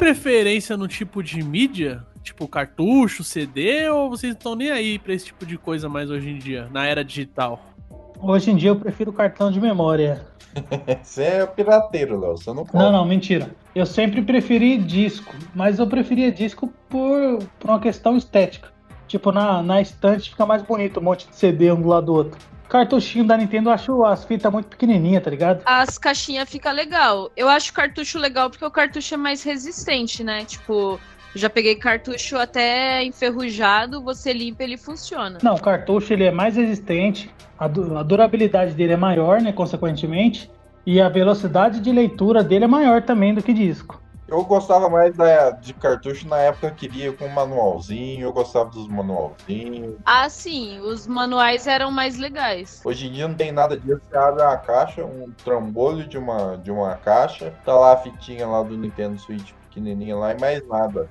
preferência no tipo de mídia? Tipo cartucho, CD, ou vocês estão nem aí pra esse tipo de coisa mais hoje em dia, na era digital? Hoje em dia eu prefiro cartão de memória. Você é pirateiro, Léo. Você não pode. Não, não, mentira. Eu sempre preferi disco, mas eu preferia disco por, por uma questão estética. Tipo, na, na estante fica mais bonito um monte de CD um do lado do outro. Cartuchinho da Nintendo eu acho as fitas muito pequenininhas, tá ligado? As caixinhas fica legal. Eu acho o cartucho legal porque o cartucho é mais resistente, né? Tipo, já peguei cartucho até enferrujado, você limpa ele funciona. Não, o cartucho ele é mais resistente, a, du a durabilidade dele é maior, né, consequentemente, e a velocidade de leitura dele é maior também do que disco. Eu gostava mais da, de cartucho na época que queria com manualzinho, eu gostava dos manualzinhos. Ah, sim, os manuais eram mais legais. Hoje em dia não tem nada disso, você abre a caixa, um trambolho de uma, de uma caixa, tá lá a fitinha lá do Nintendo Switch pequenininha lá e mais nada.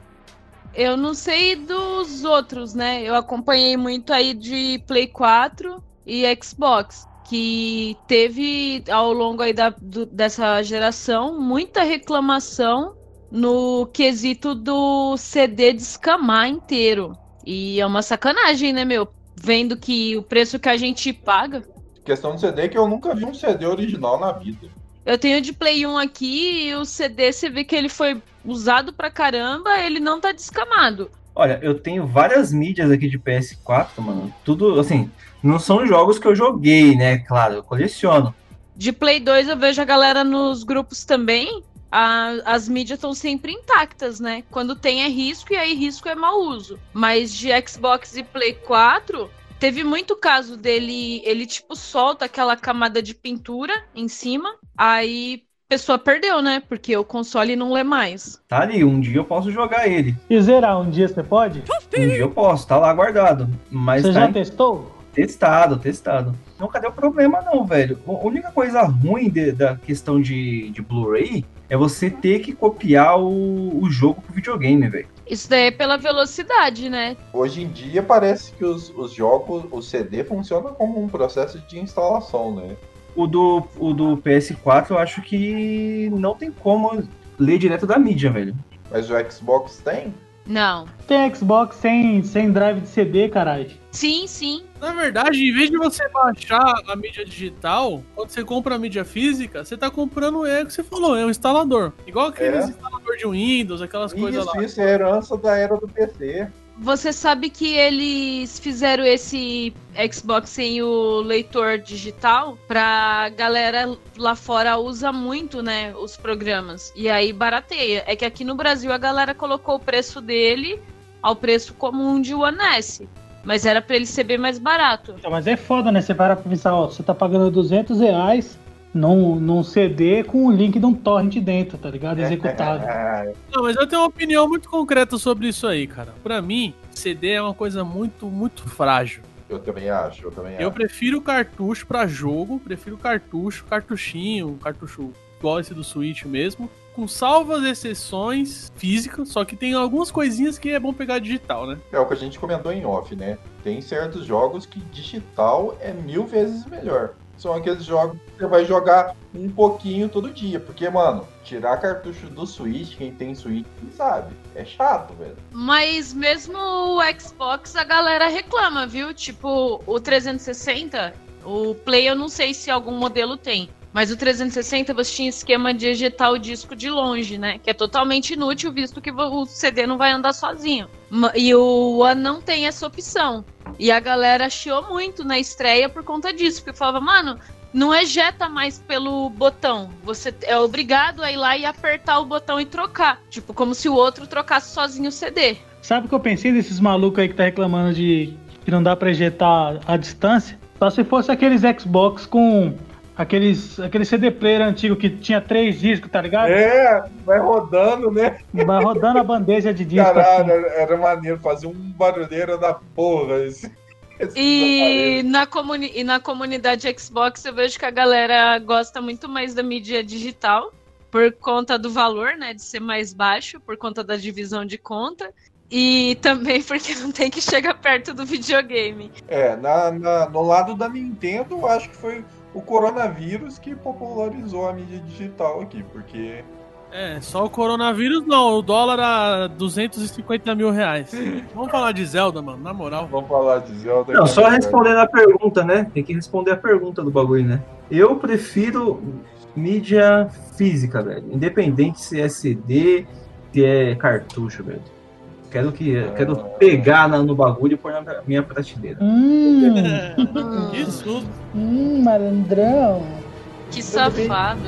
Eu não sei dos outros, né? Eu acompanhei muito aí de Play 4 e Xbox, que teve ao longo aí da, do, dessa geração muita reclamação no quesito do CD descamar inteiro. E é uma sacanagem, né, meu? Vendo que o preço que a gente paga. Questão do CD é que eu nunca vi um CD original na vida. Eu tenho de Play 1 aqui e o CD você vê que ele foi usado pra caramba, ele não tá descamado. Olha, eu tenho várias mídias aqui de PS4, mano. Tudo, assim, não são jogos que eu joguei, né? Claro, eu coleciono. De Play 2 eu vejo a galera nos grupos também. A, as mídias estão sempre intactas, né? Quando tem é risco e aí risco é mau uso. Mas de Xbox e Play 4, teve muito caso dele, ele tipo solta aquela camada de pintura em cima, aí a pessoa perdeu, né? Porque o console não lê mais. Tá ali, um dia eu posso jogar ele. E zerar um dia você pode? Um dia eu posso, tá lá guardado. Mas você tá já em- testou? Testado, testado. Nunca deu problema, não, velho. A única coisa ruim de- da questão de, de Blu-ray é você ter que copiar o, o jogo pro videogame, velho. Isso daí é pela velocidade, né? Hoje em dia parece que os, os jogos, o CD funciona como um processo de instalação, né? O do, o do PS4 eu acho que não tem como ler direto da mídia, velho. Mas o Xbox tem? Não. Tem Xbox sem, sem drive de CD, caralho. Sim, sim. Na verdade, em vez de você baixar a mídia digital, quando você compra a mídia física, você tá comprando é o que você falou, é um instalador. Igual aqueles É. instalador de Windows, aquelas coisas Isso, lá. isso é herança da era do PC. Você sabe que eles fizeram esse Xbox sem o leitor digital pra galera lá fora usa muito, né, os programas. E aí barateia. É que aqui no Brasil a galera colocou o preço dele ao preço comum de One S. Mas era pra ele ser bem mais barato. Então, mas é foda, né? Você para pensar, ó, você tá pagando 200 reais num, num CD com o link de um torrent dentro, tá ligado? Executado. É, Não, mas eu tenho uma opinião muito concreta sobre isso aí, cara. Pra mim, CD é uma coisa muito, muito frágil. eu também acho, eu também Eu acho. prefiro cartucho pra jogo, prefiro cartucho, cartuchinho, cartucho igual esse do Switch mesmo, com salvas exceções físicas, só que tem algumas coisinhas que é bom pegar digital, né? É o que a gente comentou em off, né? Tem certos jogos que digital é mil vezes melhor. São aqueles jogos que você vai jogar um pouquinho todo dia. Porque, mano, tirar cartucho do Switch, quem tem Switch sabe. É chato, velho. Mas mesmo o Xbox a galera reclama, viu? Tipo, o 360, o Play eu não sei se algum modelo tem. Mas o 360 você tinha esquema de ejetar o disco de longe, né? Que é totalmente inútil, visto que o CD não vai andar sozinho. E o One não tem essa opção. E a galera chiou muito na estreia por conta disso. Porque falava, mano, não ejeta mais pelo botão. Você é obrigado a ir lá e apertar o botão e trocar. Tipo, como se o outro trocasse sozinho o CD. Sabe o que eu pensei desses malucos aí que tá reclamando de que não dá pra ejetar a distância? Só se fosse aqueles Xbox com aqueles, aquele CD player antigo que tinha três discos, tá ligado? É, vai rodando, né? Vai rodando a bandeja de disco Caralho, assim. era, maneiro fazer um barulheiro da porra. Esse, esse E na, comuni e na comunidade Xbox eu vejo que a galera gosta muito mais da mídia digital, por conta do valor, né? De ser mais baixo, por conta da divisão de conta. E também porque não tem que chegar perto do videogame. É, na, na- no lado da Nintendo, eu acho que foi o coronavírus que popularizou a mídia digital aqui, porque É, só o coronavírus não, o dólar a 250 mil reais. Vamos falar de Zelda, mano, na moral. Vamos falar de Zelda. Não, é só melhor. respondendo a pergunta, né? Tem que responder a pergunta do bagulho, né? Eu prefiro mídia física, velho. Independente se é CD, se é cartucho, velho. Quero que quero pegar na- no bagulho e pôr na minha prateleira. Hum, Que susto. hum, malandrão. Que safado.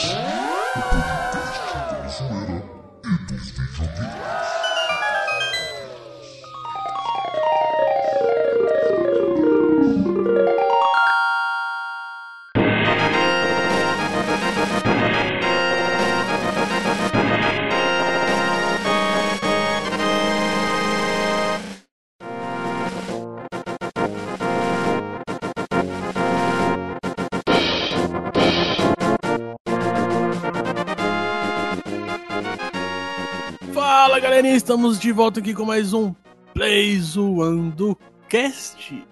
PlayZonecast, o podcast da zoeira e dos videogames. Estamos de volta aqui com mais um Play Zoando Cast.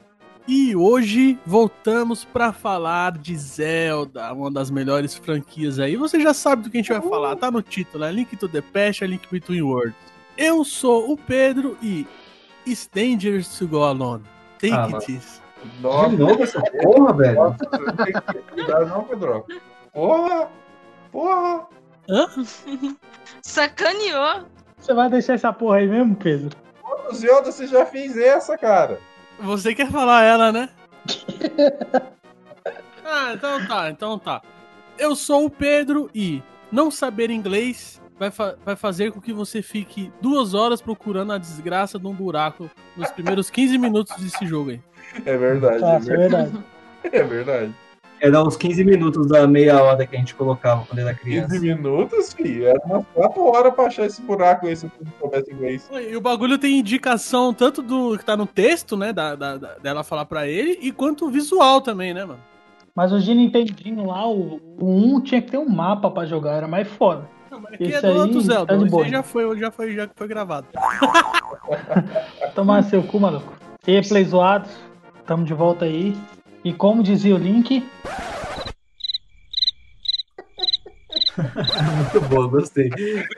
E hoje voltamos pra falar de Zelda, uma das melhores franquias aí. Você já sabe do que a gente vai falar, tá no título, é Link to the Past, é Link Between Worlds. Eu sou o Pedro e It's dangerous to go alone. Take Ah, it easy. Nossa, De novo essa porra, velho. nossa, não tem que ter cuidado não, Pedro. Porra! Porra! Sacaneou. Você vai deixar essa porra aí mesmo, Pedro? Quanto Zelda você já fez essa, cara? Você quer falar ela, né? ah, então tá, então tá. Eu sou o Pedro e não saber inglês vai, fa- vai fazer com que você fique duas horas procurando a desgraça de um buraco nos primeiros 15 minutos desse jogo aí. É verdade, é Nossa, é verdade. verdade. É verdade. Era os 15 minutos da meia hora que a gente colocava quando era 15 criança. minutos, filho. Era umas 4 horas pra achar esse buraco aí se eu soubesse inglês. E o bagulho tem indicação tanto do que tá no texto, né, da, da- da- dela falar pra ele, e quanto visual também, né, mano? Mas o Gino Nintendinho lá, o, o 1 tinha que ter um mapa pra jogar, era mais foda. Não, mas aqui Esse é do outro Zelda, tá de esse boa. aí já foi, já foi, já foi gravado. Tomar seu cu, maluco. E aí, Play Zoados, tamo de volta aí. E como dizia o Link, Muito boa, gostei.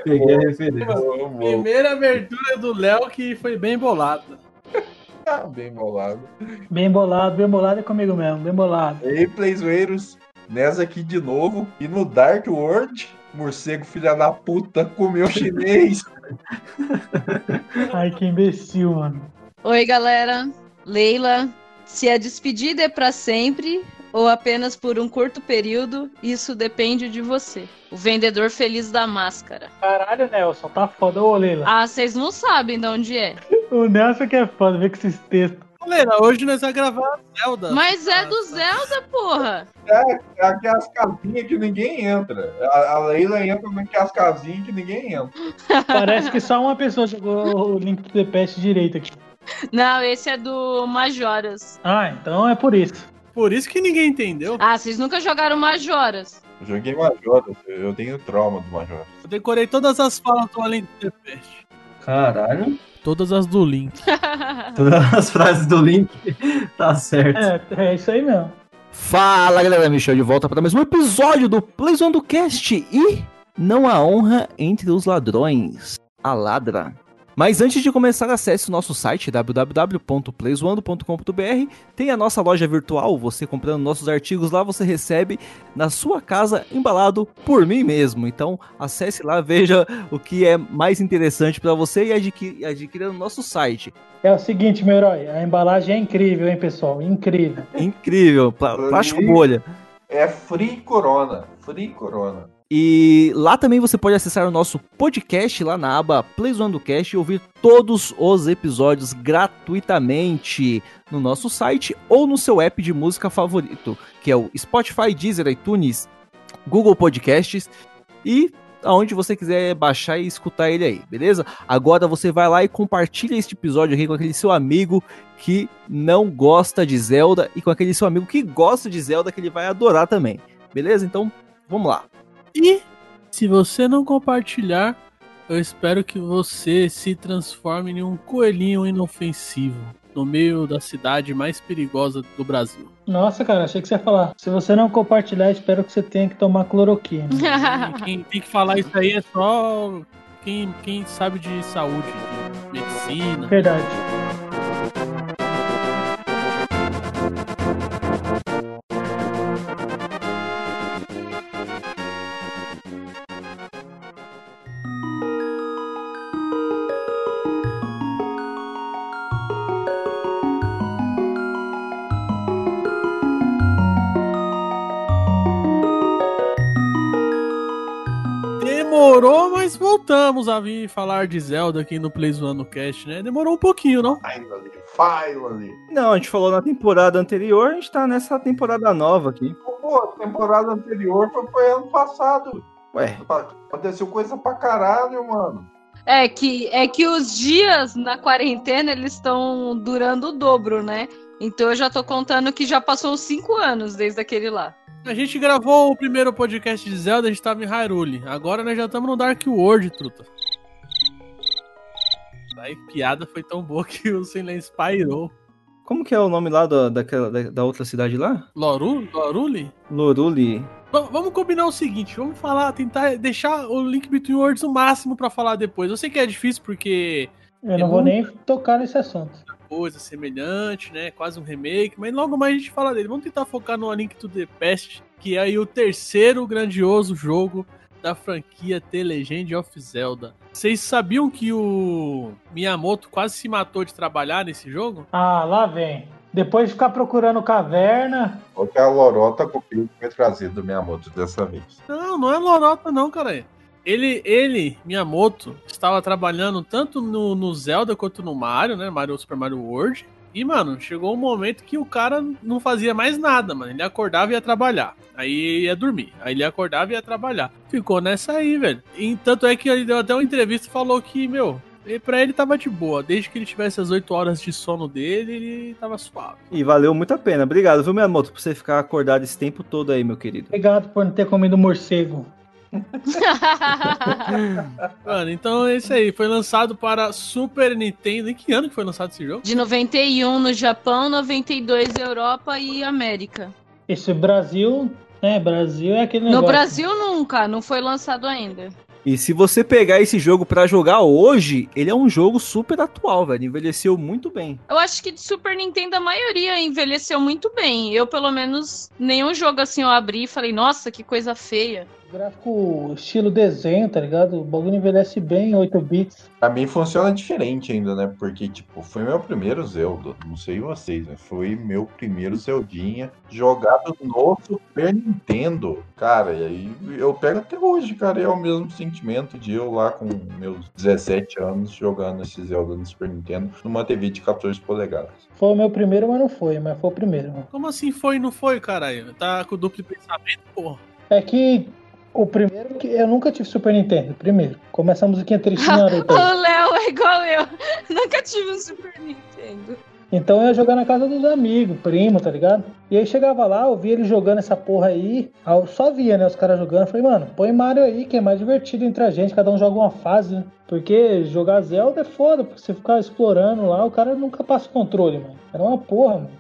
Peguei a referência. Primeira abertura do Léo que foi bem bolada. Ah, bem bolado. bem bolado, bem bolado é comigo mesmo, bem bolado. E aí, Playzoeiros, nessa aqui de novo. E no Dark World, morcego filha da puta comeu chinês. Ai, que imbecil, mano. Oi, galera. Leila. Se a despedida é pra sempre ou apenas por um curto período, isso depende de você. O vendedor feliz da máscara. Caralho, Nelson, tá foda. Ô, Leila. Ah, vocês não sabem de onde é. O Nelson que é foda, vê com esses textos. Galera, hoje nós vamos gravar Zelda. Mas é do Zelda, porra. É aquelas casinhas que ninguém entra. A, a Leila entra naquelas casinhas que ninguém entra. Parece que só uma pessoa jogou o Link to the Past direito aqui. Não, esse é do Majoras. Ah, então é por isso. Por isso que ninguém entendeu. Ah, vocês nunca jogaram Majoras. Eu joguei Majora, eu tenho trauma do Majora. Eu decorei todas as falas do Além do The Past. Caralho. Todas as do Link. Todas as frases do Link tá certo. É, é isso aí mesmo. Fala galera, Michel de volta para mais um episódio do Playzone do Cast e não há honra entre os ladrões, a ladra. Mas antes de começar, acesse o nosso site www.playzoando.com.br. Tem a nossa loja virtual, você comprando nossos artigos lá, você recebe na sua casa embalado por mim mesmo. Então, acesse lá, veja o que é mais interessante para você e adquira, adquira no nosso site. É o seguinte, meu herói, a embalagem é incrível, hein, pessoal? Incrível. Incrível, plá- plástico bolha. É Free Corona. Free Corona. E lá também você pode acessar o nosso podcast lá na aba Play Zoando Cast e ouvir todos os episódios gratuitamente no nosso site ou no seu app de música favorito, que é o Spotify, Deezer, iTunes, Google Podcasts e aonde você quiser baixar e escutar ele aí, beleza? Agora você vai lá e compartilha este episódio aqui com aquele seu amigo que não gosta de Zelda e com aquele seu amigo que gosta de Zelda que ele vai adorar também, beleza? Então, vamos lá. E se você não compartilhar, eu espero que você se transforme em um coelhinho inofensivo no meio da cidade mais perigosa do Brasil. Nossa, cara, achei que você ia falar. Se você não compartilhar, espero que você tenha que tomar cloroquina. Quem tem que falar isso aí é só quem, quem sabe de saúde, de medicina. Verdade. Demorou, mas voltamos a vir falar de Zelda aqui no Play Zoando Cast, né? Demorou um pouquinho, não? Finally, finally. Não, a gente falou na temporada anterior, a gente tá nessa temporada nova aqui. Pô, a temporada anterior foi, foi ano passado. Ué, Aconteceu coisa pra caralho, mano. É que, é que os dias na quarentena eles estão durando o dobro, né? Então eu já tô contando que já passou uns cinco anos desde aquele lá. A gente gravou o primeiro podcast de Zelda, a gente tava em Hyrule. Agora nós já estamos no Dark World, truta. Aí piada foi tão boa que o silêncio pairou. como que é o nome lá da, daquela, da, da outra cidade lá? Loru? Lorule? Loruli. V- vamos combinar o seguinte, vamos falar, tentar deixar o Link Between Worlds o máximo pra falar depois. Eu sei que é difícil porque Eu não vou nem tocar nesse assunto. Coisa semelhante, né? Quase um remake, mas logo mais a gente fala dele. Vamos tentar focar no A Link to the Past, que é aí o terceiro grandioso jogo da franquia The Legend of Zelda. Vocês sabiam que o Miyamoto quase se matou de trabalhar nesse jogo? Ah, lá vem. Depois de ficar procurando caverna. Ou que a Lorota que foi trazido do Miyamoto dessa vez. Não, não é lorota não, cara. Ele, ele, Miyamoto, estava trabalhando tanto no, no Zelda quanto no Mario, né? Mario Super Mario World. E, mano, chegou um momento que o cara não fazia mais nada, mano. Ele acordava e ia trabalhar. Aí ia dormir. Aí ele acordava e ia trabalhar. Ficou nessa aí, velho. E tanto é que ele deu até uma entrevista e falou que, meu, e pra ele tava de boa. Desde que ele tivesse as 8 horas de sono dele, ele tava suave. E valeu muito a pena. Obrigado, viu, Miyamoto, por você ficar acordado esse tempo todo aí, meu querido. Obrigado por não ter comido morcego. Mano, então é isso aí. Foi lançado para Super Nintendo. Em que ano que foi lançado esse jogo? De 91 no Japão, 92 Europa e América. Esse Brasil, né? Brasil é aquele No negócio. Brasil nunca, não foi lançado ainda. E se você pegar esse jogo pra jogar hoje, ele é um jogo super atual, velho. Envelheceu muito bem. Eu acho que de Super Nintendo a maioria envelheceu muito bem. Eu, pelo menos, nenhum jogo assim eu abri e falei, nossa, que coisa feia. Gráfico estilo desenho, tá ligado? O bagulho envelhece bem, 8 bits. Pra mim funciona diferente ainda, né? Porque, tipo, foi meu primeiro Zelda. Não sei vocês, né? Foi meu primeiro Zeldinha jogado no Super Nintendo. Cara, e aí eu pego até hoje, cara. É o mesmo sentimento de eu lá com meus 17 anos jogando esse Zelda no Super Nintendo numa TV de 14 polegadas. Foi o meu primeiro, mas não foi, mas foi o primeiro. Como assim foi e não foi, caralho? Tá com duplo pensamento, porra. É que o primeiro que eu nunca tive Super Nintendo, primeiro. Começa a musiquinha tristinha. O Léo é igual eu. Nunca tive um Super Nintendo. Então eu ia jogar na casa dos amigos, primo, tá ligado? E aí chegava lá, eu via ele jogando essa porra aí. aí Eu só via, né, os caras jogando. Eu falei, mano, põe Mario aí, que é mais divertido entre a gente, cada um joga uma fase, né? Porque jogar Zelda é foda, porque você ficar explorando lá, o cara nunca passa o controle, mano. Era uma porra, mano.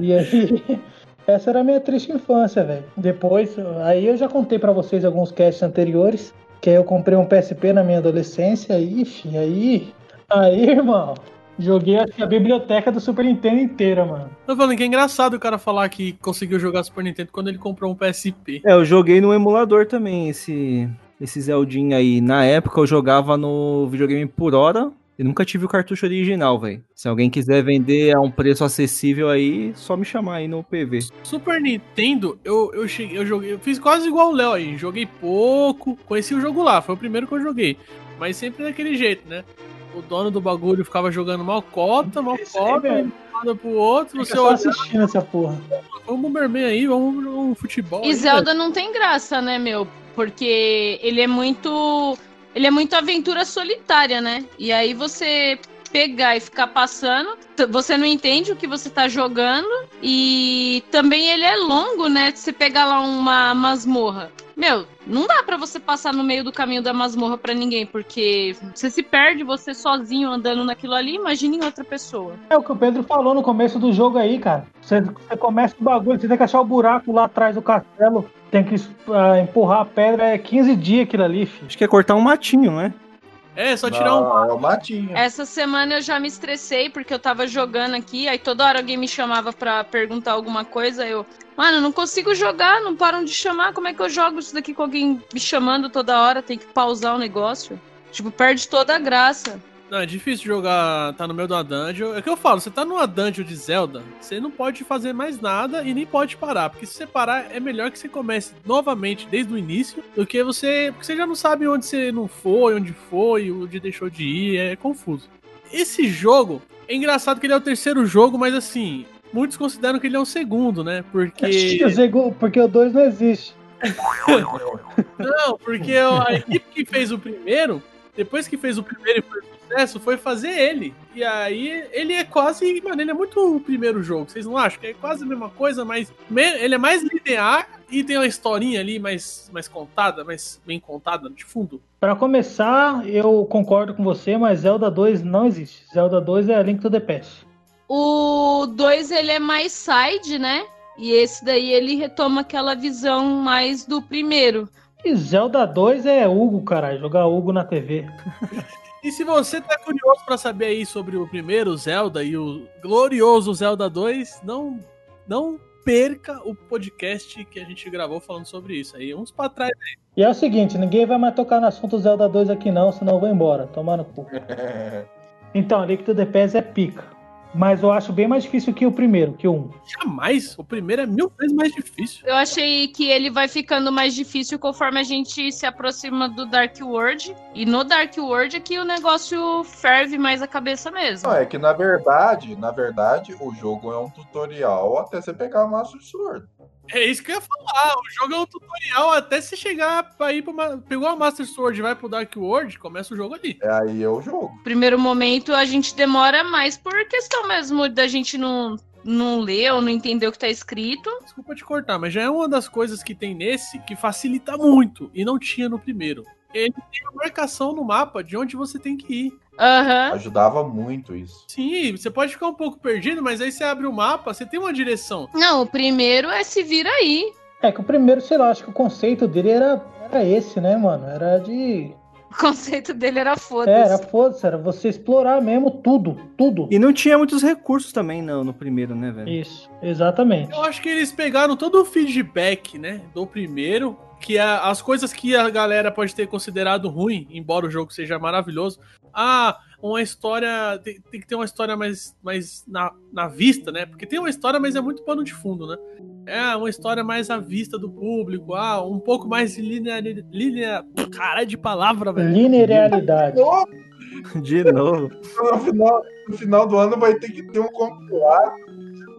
E aí. Essa era a minha triste infância, velho. Depois, aí eu já contei pra vocês alguns casts anteriores, que aí eu comprei um PSP na minha adolescência, e, ixi, aí Aí, irmão, joguei a biblioteca do Super Nintendo inteira, mano. Tô falando que é engraçado o cara falar que conseguiu jogar Super Nintendo quando ele comprou um PSP. É, eu joguei no emulador também esse, esse Zeldinho aí. Na época eu jogava no videogame por hora. E nunca tive o cartucho original, velho. Se alguém quiser vender a um preço acessível aí, só me chamar aí no PV. Super Nintendo, eu, eu cheguei, eu joguei, eu fiz quase igual o Léo aí. Joguei pouco, conheci o jogo lá, foi o primeiro que eu joguei. Mas sempre daquele jeito, né? O dono do bagulho ficava jogando mal cota, mal cota, um lado pro outro, Fica você só assistindo essa porra. vamos Bomberman aí, vamos jogar um futebol. E aí, Zelda não tem graça, né, meu? Porque ele é muito. Ele é muito aventura solitária, né? E aí você pegar e ficar passando, você não entende o que você tá jogando. E também ele é longo, né? Se você pegar lá uma masmorra. Meu, não dá pra você passar no meio do caminho da masmorra pra ninguém, porque você se perde você sozinho andando naquilo ali, imagine em outra pessoa. É o que o Pedro falou no começo do jogo aí, cara. Você, você começa o bagulho, você tem que achar o buraco lá atrás do castelo. Tem que ah, empurrar a pedra, é 15 dias aquilo ali, filho. Acho que é cortar um matinho, né? É, só tirar um. Não, é o matinho. Essa semana eu já me estressei porque eu tava jogando aqui, aí toda hora alguém me chamava pra perguntar alguma coisa, eu, mano, não consigo jogar, não param de chamar, como é que eu jogo isso daqui com alguém me chamando toda hora, tem que pausar o negócio? Tipo, perde toda a graça. Não, é difícil jogar, tá no meio uma dungeon. É o que eu falo, você tá numa dungeon de Zelda, você não pode fazer mais nada e nem pode parar. Porque se você parar, é melhor que você comece novamente desde o início do que você. Porque você já não sabe onde você não foi, onde foi, onde deixou de ir, é confuso. Esse jogo, é engraçado que ele é o terceiro jogo, mas assim, muitos consideram que ele é o segundo, né? Porque. Porque o 2 não existe. Não, porque a equipe que fez o primeiro, depois que fez o primeiro e foi sucesso, foi fazer ele. E aí ele é quase. Mano, ele é muito o primeiro jogo, vocês não acham? Que é quase a mesma coisa, mas ele é mais linear e tem uma historinha ali mais, mais contada, mais bem contada de fundo. Pra começar, eu concordo com você, mas Zelda 2 não existe. Zelda 2 é Link to the Past. O 2 ele é mais side, né? E esse daí ele retoma aquela visão mais do primeiro. E Zelda 2 é Hugo, caralho. Jogar Hugo na TV. E se você tá curioso pra saber aí sobre o primeiro Zelda e o glorioso Zelda 2, não, não perca o podcast que a gente gravou falando sobre isso aí, uns pra trás. E é o seguinte, ninguém vai mais tocar no assunto Zelda 2 aqui não, senão eu vou embora. Tomar no cu. Então, Link to the Past é pica. Mas eu acho bem mais difícil que o primeiro, que o 1. Jamais, o primeiro é mil vezes mais difícil. Eu achei que ele vai ficando mais difícil conforme a gente se aproxima do Dark World. E no Dark World é que o negócio ferve mais a cabeça mesmo. Não, é que na verdade, na verdade, o jogo é um tutorial até você pegar a Master Sword. É isso que eu ia falar. O jogo é um tutorial até se chegar pra ir pra uma... Pegou a Master Sword e vai pro Dark World, começa o jogo ali. É aí é o jogo. Primeiro momento a gente demora mais por questão mesmo da gente não, não ler ou não entender o que tá escrito. Desculpa te cortar, mas já é uma das coisas que tem nesse que facilita muito e não tinha no primeiro. Ele tem a marcação no mapa de onde você tem que ir. Aham. Ajudava muito isso. Sim, você pode ficar um pouco perdido, mas aí você abre o mapa, você tem uma direção. Não, o primeiro é se vira aí. É que o primeiro, sei lá, acho que o conceito dele era, era esse, né, mano? Era de. O conceito dele era É, era foda-se. foda-se, era você explorar mesmo tudo, tudo. E não tinha muitos recursos também no, no primeiro, né, velho? Isso, exatamente. Eu acho que eles pegaram todo o feedback, né, do primeiro, que a- as coisas que a galera pode ter considerado ruim, embora o jogo seja maravilhoso. Ah, uma história. Tem, tem que ter uma história mais, mais na, na vista, né? Porque tem uma história, mas é muito pano de fundo, né? É uma história mais à vista do público. Ah, um pouco mais linear. linear caralho de palavra, velho. Linearidade. De novo. No final, no final do ano vai ter que ter um compilado de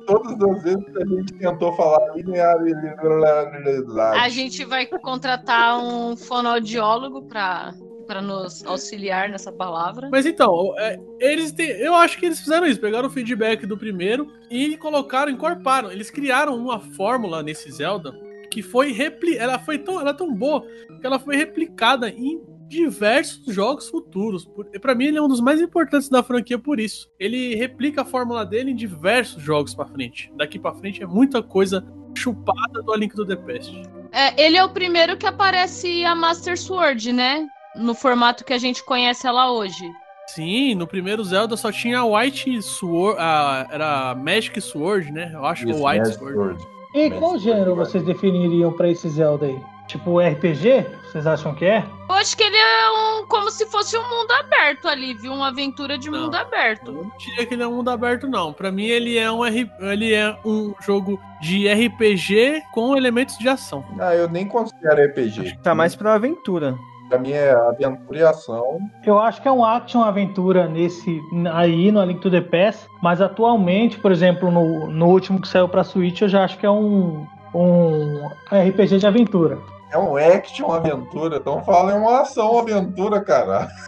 todas as vezes que a gente tentou falar linearidade. A gente vai contratar um fonoaudiólogo pra, pra nos auxiliar nessa palavra. Mas então, é, eles têm, eu acho que eles fizeram isso, pegaram o feedback do primeiro e colocaram, encorparam. Eles criaram uma fórmula nesse Zelda que foi repli, ela foi tão, ela é tão boa que ela foi replicada em diversos jogos futuros. Pra mim ele é um dos mais importantes da franquia por isso. Ele replica a fórmula dele em diversos jogos pra frente. Daqui pra frente é muita coisa chupada do A Link do The Past. É, ele é o primeiro que aparece a Master Sword, né? No formato que a gente conhece ela hoje. Sim, no primeiro Zelda só tinha White Sword. ah, era Magic Sword, né? Eu acho que o White Magic Sword. Sword. E Mas qual gênero vai. vocês definiriam pra esse Zelda aí? Tipo RPG? Vocês acham que é? Eu acho que ele é um. como se fosse um mundo aberto ali, viu? Uma aventura de Não. mundo Eu aberto. não diria que ele é um mundo aberto, não. Pra mim, ele é um, R... ele é um jogo de RPG com elementos de ação. Ah, eu nem considero RPG. Tá mais pra aventura. Pra mim é aventura e ação. Eu acho que é um action aventura nesse aí no A Link to the Past, mas atualmente, por exemplo, no, no último que saiu pra Switch, eu já acho que é um, um RPG de aventura. É um action aventura. Então fala em uma ação aventura, cara.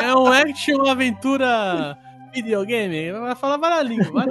É, é um action aventura videogame. Vai falar várias línguas.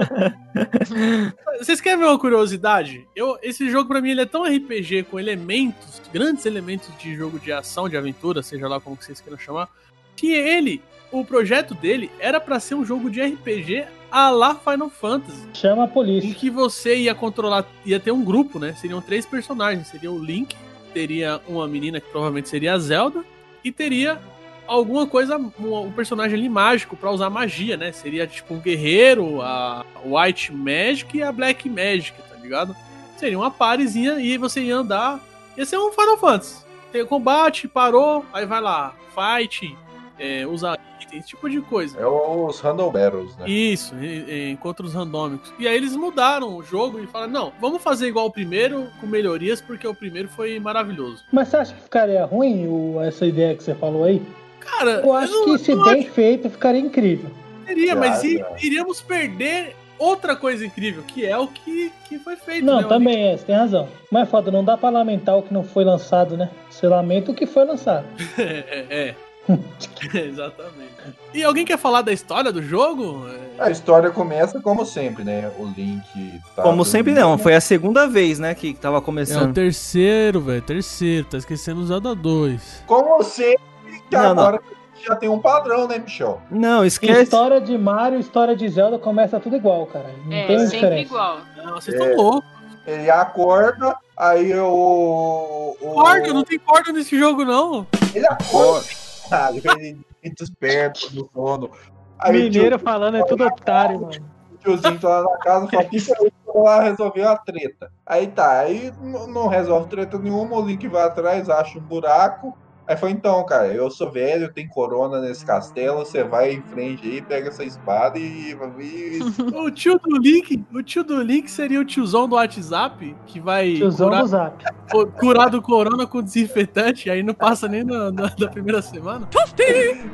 Vocês querem ver uma curiosidade? Eu, esse jogo, pra mim, ele é tão RPG com elementos, grandes elementos de jogo de ação, de aventura, seja lá como vocês queiram chamar, que ele, o projeto dele, era pra ser um jogo de RPG a lá Final Fantasy. Chama a em polícia. que você ia controlar, ia ter um grupo, né? Seriam três personagens, seria o Link, teria uma menina que provavelmente seria a Zelda e teria alguma coisa, um, personagem ali mágico pra usar magia, né? Seria tipo um guerreiro, a White Magic e a Black Magic, tá ligado? Seria uma parezinha e você ia andar, ia ser um Final Fantasy. Tem combate, parou, aí vai lá, fight, é, usar esse tipo de coisa. É os Random Battles, né? Isso, e- e encontros randômicos. E aí eles mudaram o jogo e falaram: não, vamos fazer igual o primeiro, com melhorias, porque o primeiro foi maravilhoso. Mas você acha que ficaria ruim o- essa ideia que você falou aí? Cara, Eu acho não- que se bem feito ficaria incrível. seria, mas i- Já, já. iríamos perder outra coisa incrível, que é o que, que foi feito. Não, né? também é, você tem razão. Mas foda, não dá pra lamentar o que não foi lançado, né? Você lamenta o que foi lançado. É, é. Exatamente. E alguém quer falar da história do jogo? É, A história começa como sempre, né? O Link tá Como sempre não, foi a segunda vez, né, que tava É o começando. terceiro, velho. Terceiro. Tá esquecendo o Zelda 2. Como sempre, que Não, não. agora já tem um padrão, né, Michel? Não, esquece. História de Mario, história de Zelda começa tudo igual, cara. Não É, tem sempre diferença. igual. Não, vocês É. estão loucos. Ele acorda, aí o. o Corda, não tem corda nesse jogo, não. Ele acorda, cara, ele ele desperta do sono. Aí Mineiro tio- falando é tudo otário, mano. o tiozinho tá lá na casa fala, eu vou lá resolver a treta. Aí tá, aí não resolve treta nenhuma, o Link vai atrás, acha um buraco. Aí foi então, cara, eu sou velho, tem corona nesse castelo, você vai em frente aí, pega essa espada e. O tio do Link, o tio do Link seria o tiozão do WhatsApp que vai Tiozão curar, do Zap. cu- curar do corona com desinfetante, aí não passa nem na, na- da primeira semana.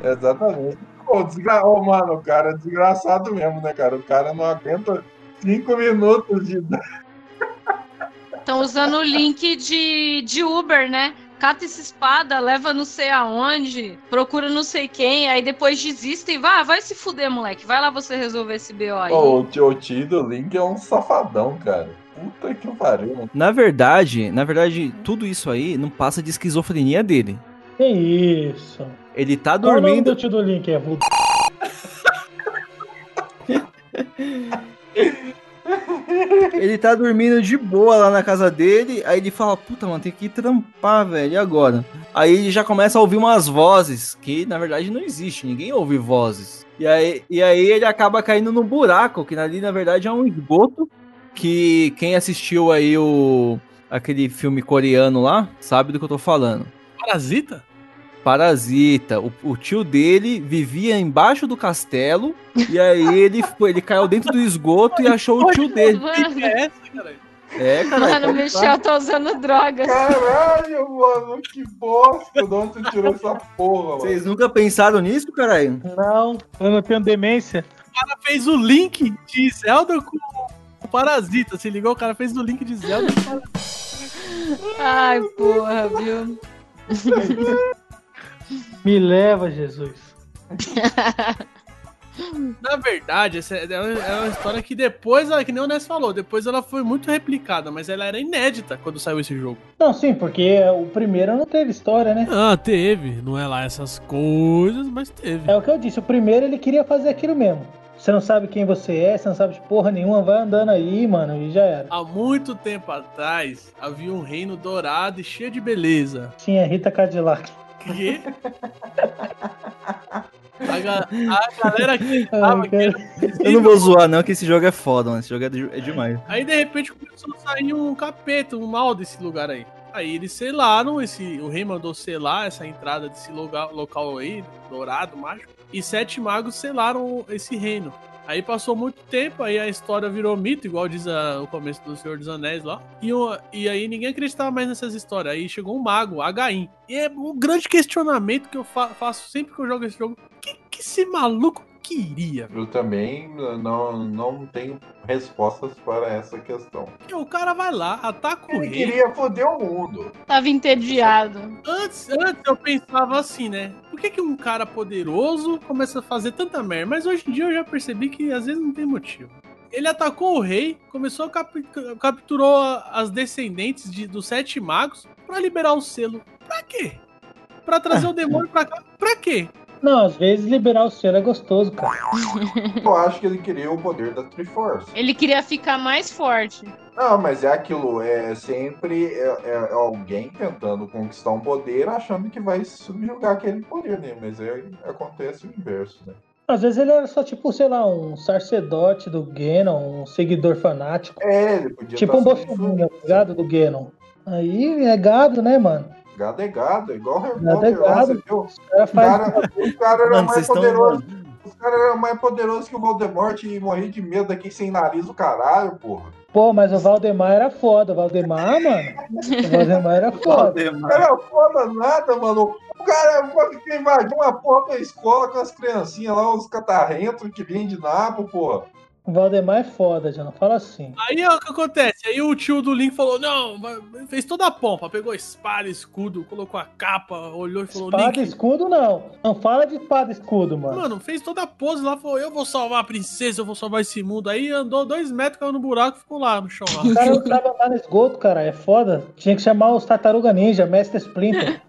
Exatamente. Pô, desgra... Ô, mano, o cara é desgraçado mesmo, né, cara? O cara não aguenta cinco minutos de. Estão usando o link de, de Uber, né? Cata essa espada, leva não sei aonde, procura não sei quem, aí depois desiste e vai, vai se fuder, moleque. Vai lá você resolver esse BO aí. Ô, o tio do Link é um safadão, cara. Puta que pariu. Na verdade, na verdade, tudo isso aí não passa de esquizofrenia dele. Que isso. Ele tá Qual o nome dormindo. do tio do Link? É. Ele tá dormindo de boa lá na casa dele. Aí ele fala: Puta, mano, tem que trampar, velho. E agora? Aí ele já começa a ouvir umas vozes que na verdade não existe. Ninguém ouve vozes. E aí, e aí ele acaba caindo num buraco, que ali na verdade é um esgoto. Que quem assistiu aí o aquele filme coreano lá sabe do que eu tô falando. Parasita? Parasita. O, o tio dele vivia embaixo do castelo. E aí ele, foi, ele caiu dentro do esgoto e achou o tio dele. Que é essa, cara? É, cara. mano, o Michel tá usando drogas. Caralho, mano, que bosta. De onde você tirou essa porra, mano? Vocês nunca pensaram nisso, caralho? Não, eu não tenho demência. O cara fez o link de Zelda com o Parasita. Se ligou? O cara fez o link de Zelda com o Parasita. Ai, porra, viu? Me leva, Jesus. Na verdade, essa é é uma história que depois, que nem o Ness falou, depois ela foi muito replicada, mas ela era inédita quando saiu esse jogo. Não, sim, porque o primeiro não teve história, né? Ah, teve. Não é lá essas coisas, mas teve. É o que eu disse, o primeiro ele queria fazer aquilo mesmo. Você não sabe quem você é, você não sabe de porra nenhuma, vai andando aí, mano, e já era. Há muito tempo atrás, havia um reino dourado e cheio de beleza. Tinha Rita Cadillac. Quê? A, ga- a galera que era cara. Eu não vou zoar, não, que esse jogo é foda, mano. Esse jogo é, de- é demais. Aí de repente começou a sair um capeta, um mal desse lugar aí. Aí eles selaram esse. O rei mandou selar essa entrada desse local, local aí, dourado, mágico. E sete magos selaram esse reino. Aí passou muito tempo, aí a história virou mito, igual diz a- o começo do Senhor dos Anéis lá. E, e aí ninguém acreditava mais nessas histórias. Aí chegou um mago, Agaim. E é um grande questionamento que eu fa- faço sempre que eu jogo esse jogo. Que, que esse maluco queria? Eu também não, não tenho respostas para essa questão. Porque o cara vai lá, ataca o Ele rei. queria foder o mundo. Tava entediado. Antes, antes eu pensava assim, né? Por que, que um cara poderoso começa a fazer tanta merda? Mas hoje em dia eu já percebi que às vezes não tem motivo. Ele atacou o rei, começou a cap capturou as descendentes de- dos sete magos pra liberar o selo. Pra quê? Pra trazer o demônio pra cá? Pra quê? Não, às vezes liberar o selo é gostoso, cara. Eu acho que ele queria o poder da Triforce. Ele queria ficar mais forte. Não, mas é aquilo, é sempre é, é alguém tentando conquistar um poder achando que vai subjugar aquele poder, né? Mas é, acontece o inverso, né? Às vezes ele era só tipo, sei lá, um sacerdote do Ganon, um seguidor fanático. É, ele podia Tipo um tá sendo bolsominion, tá ligado? Do Ganon. Aí é gado, né, mano? Gado é gado, igual Harry Gado é lá, viu? O cara O o era Mano, mais poderoso. Os caras eram mais poderosos que o Voldemort e morri de medo aqui sem nariz do caralho, porra. Pô, mas o Valdemar era foda. O Valdemar, mano. O Valdemar era foda. Não era foda nada, mano. O cara que invadiu uma porra da escola com as criancinhas lá, os catarrentos que vêm de nabo, porra. O Valdemar é foda, já não fala assim. Aí ó, o que acontece? Aí o tio do Link falou: Não, fez toda a pompa, pegou espada, escudo, colocou a capa, olhou e falou: Espada e Link, escudo, não. Não fala de espada e escudo, mano. Mano, fez toda a pose lá, falou: Eu vou salvar a princesa, eu vou salvar esse mundo. Aí andou dois metros, caiu no buraco e ficou lá no chão lá. O cara não sabe andar no esgoto, cara. É foda. Tinha que chamar os Tartaruga Ninja, Mestre Splinter.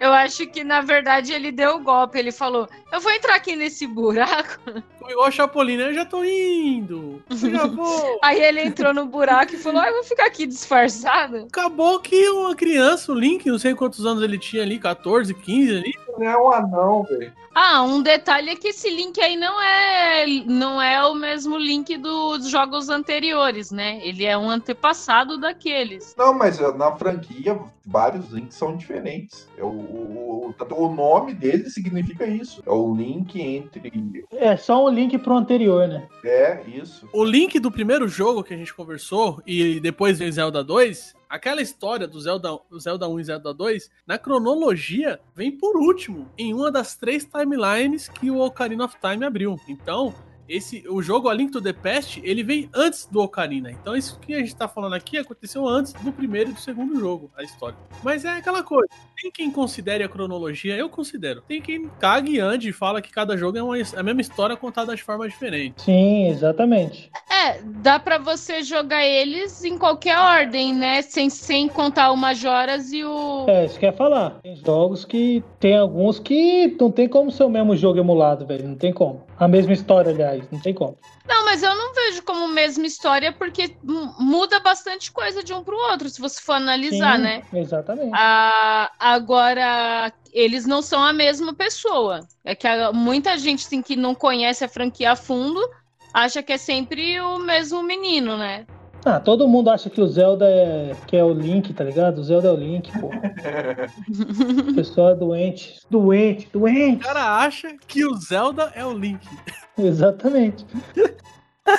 Eu acho que, na verdade, ele deu o golpe. Ele falou: Eu vou entrar aqui nesse buraco. Ficou igual a Chapolin, né? Eu já tô indo. Eu já vou. Aí ele entrou no buraco e falou: ah, Eu vou ficar aqui disfarçado. Acabou que uma criança, o Link, não sei quantos anos ele tinha ali, 14, 15 ali. Ele é um anão, velho. Ah, um detalhe é que esse link aí não é, não é o mesmo link dos jogos anteriores, né? Ele é um antepassado daqueles. Não, mas na franquia, vários links são diferentes. É o, o, o, o nome dele significa isso. É o link entre. É só um link pro anterior, né? É, isso. O Link do primeiro jogo que a gente conversou, e depois veio Zelda 2, aquela história do Zelda, do Zelda 1 e Zelda 2, na cronologia, vem por último, em uma das três timelines que o Ocarina of Time abriu. Então, esse, o jogo A Link to the Past, ele vem antes do Ocarina. Então, isso que a gente tá falando aqui aconteceu antes do primeiro e do segundo jogo, a história. Mas é aquela coisa, tem quem considere a cronologia, eu considero. Tem quem cague e ande e fala que cada jogo é uma, a mesma história contada de forma diferente. Sim, exatamente. É, dá pra você jogar eles em qualquer ordem, né? Sem, sem contar o Majoras e o. É, isso que eu ia falar. Tem jogos que. Tem alguns que não tem como ser o mesmo jogo emulado, velho. Não tem como. A mesma história, aliás, não tem como. Não, mas eu não vejo como mesma história porque mu- muda bastante coisa de um pro outro, se você for analisar, Sim, né? Exatamente. Ah, agora, eles não são a mesma pessoa. É que muita gente assim, que não conhece a franquia a fundo acha que é sempre o mesmo menino, né? Ah, todo mundo acha que o Zelda é, que é o Link, tá ligado? O Zelda é o Link, pô. O pessoal é doente. Doente, O doente. cara acha que o Zelda é o Link. Exatamente.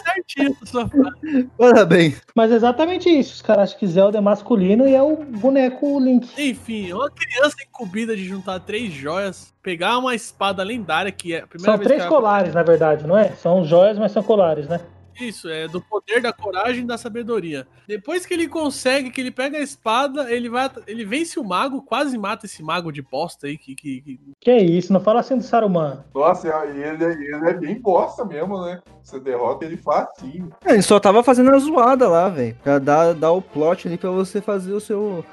Certinho sua frase. Parabéns. Mas é exatamente isso. Os caras acham que Zelda é masculino e é o boneco Link. Enfim, uma criança incumbida de juntar três joias, pegar uma espada lendária, que é a primeira São vez três que ela- colares, na verdade, não é? São joias, mas são colares, né? Isso, é do poder da coragem e da sabedoria. Depois que ele consegue, que ele pega a espada, ele vai. Ele vence o mago, quase mata esse mago de bosta aí que. que, que- Que isso, não fala assim do Saruman. Nossa, ele, ele é bem bosta mesmo, né? Você derrota ele facinho. É, Ele só tava fazendo a zoada lá, velho. Pra dar, dar o plot ali pra você fazer o seu,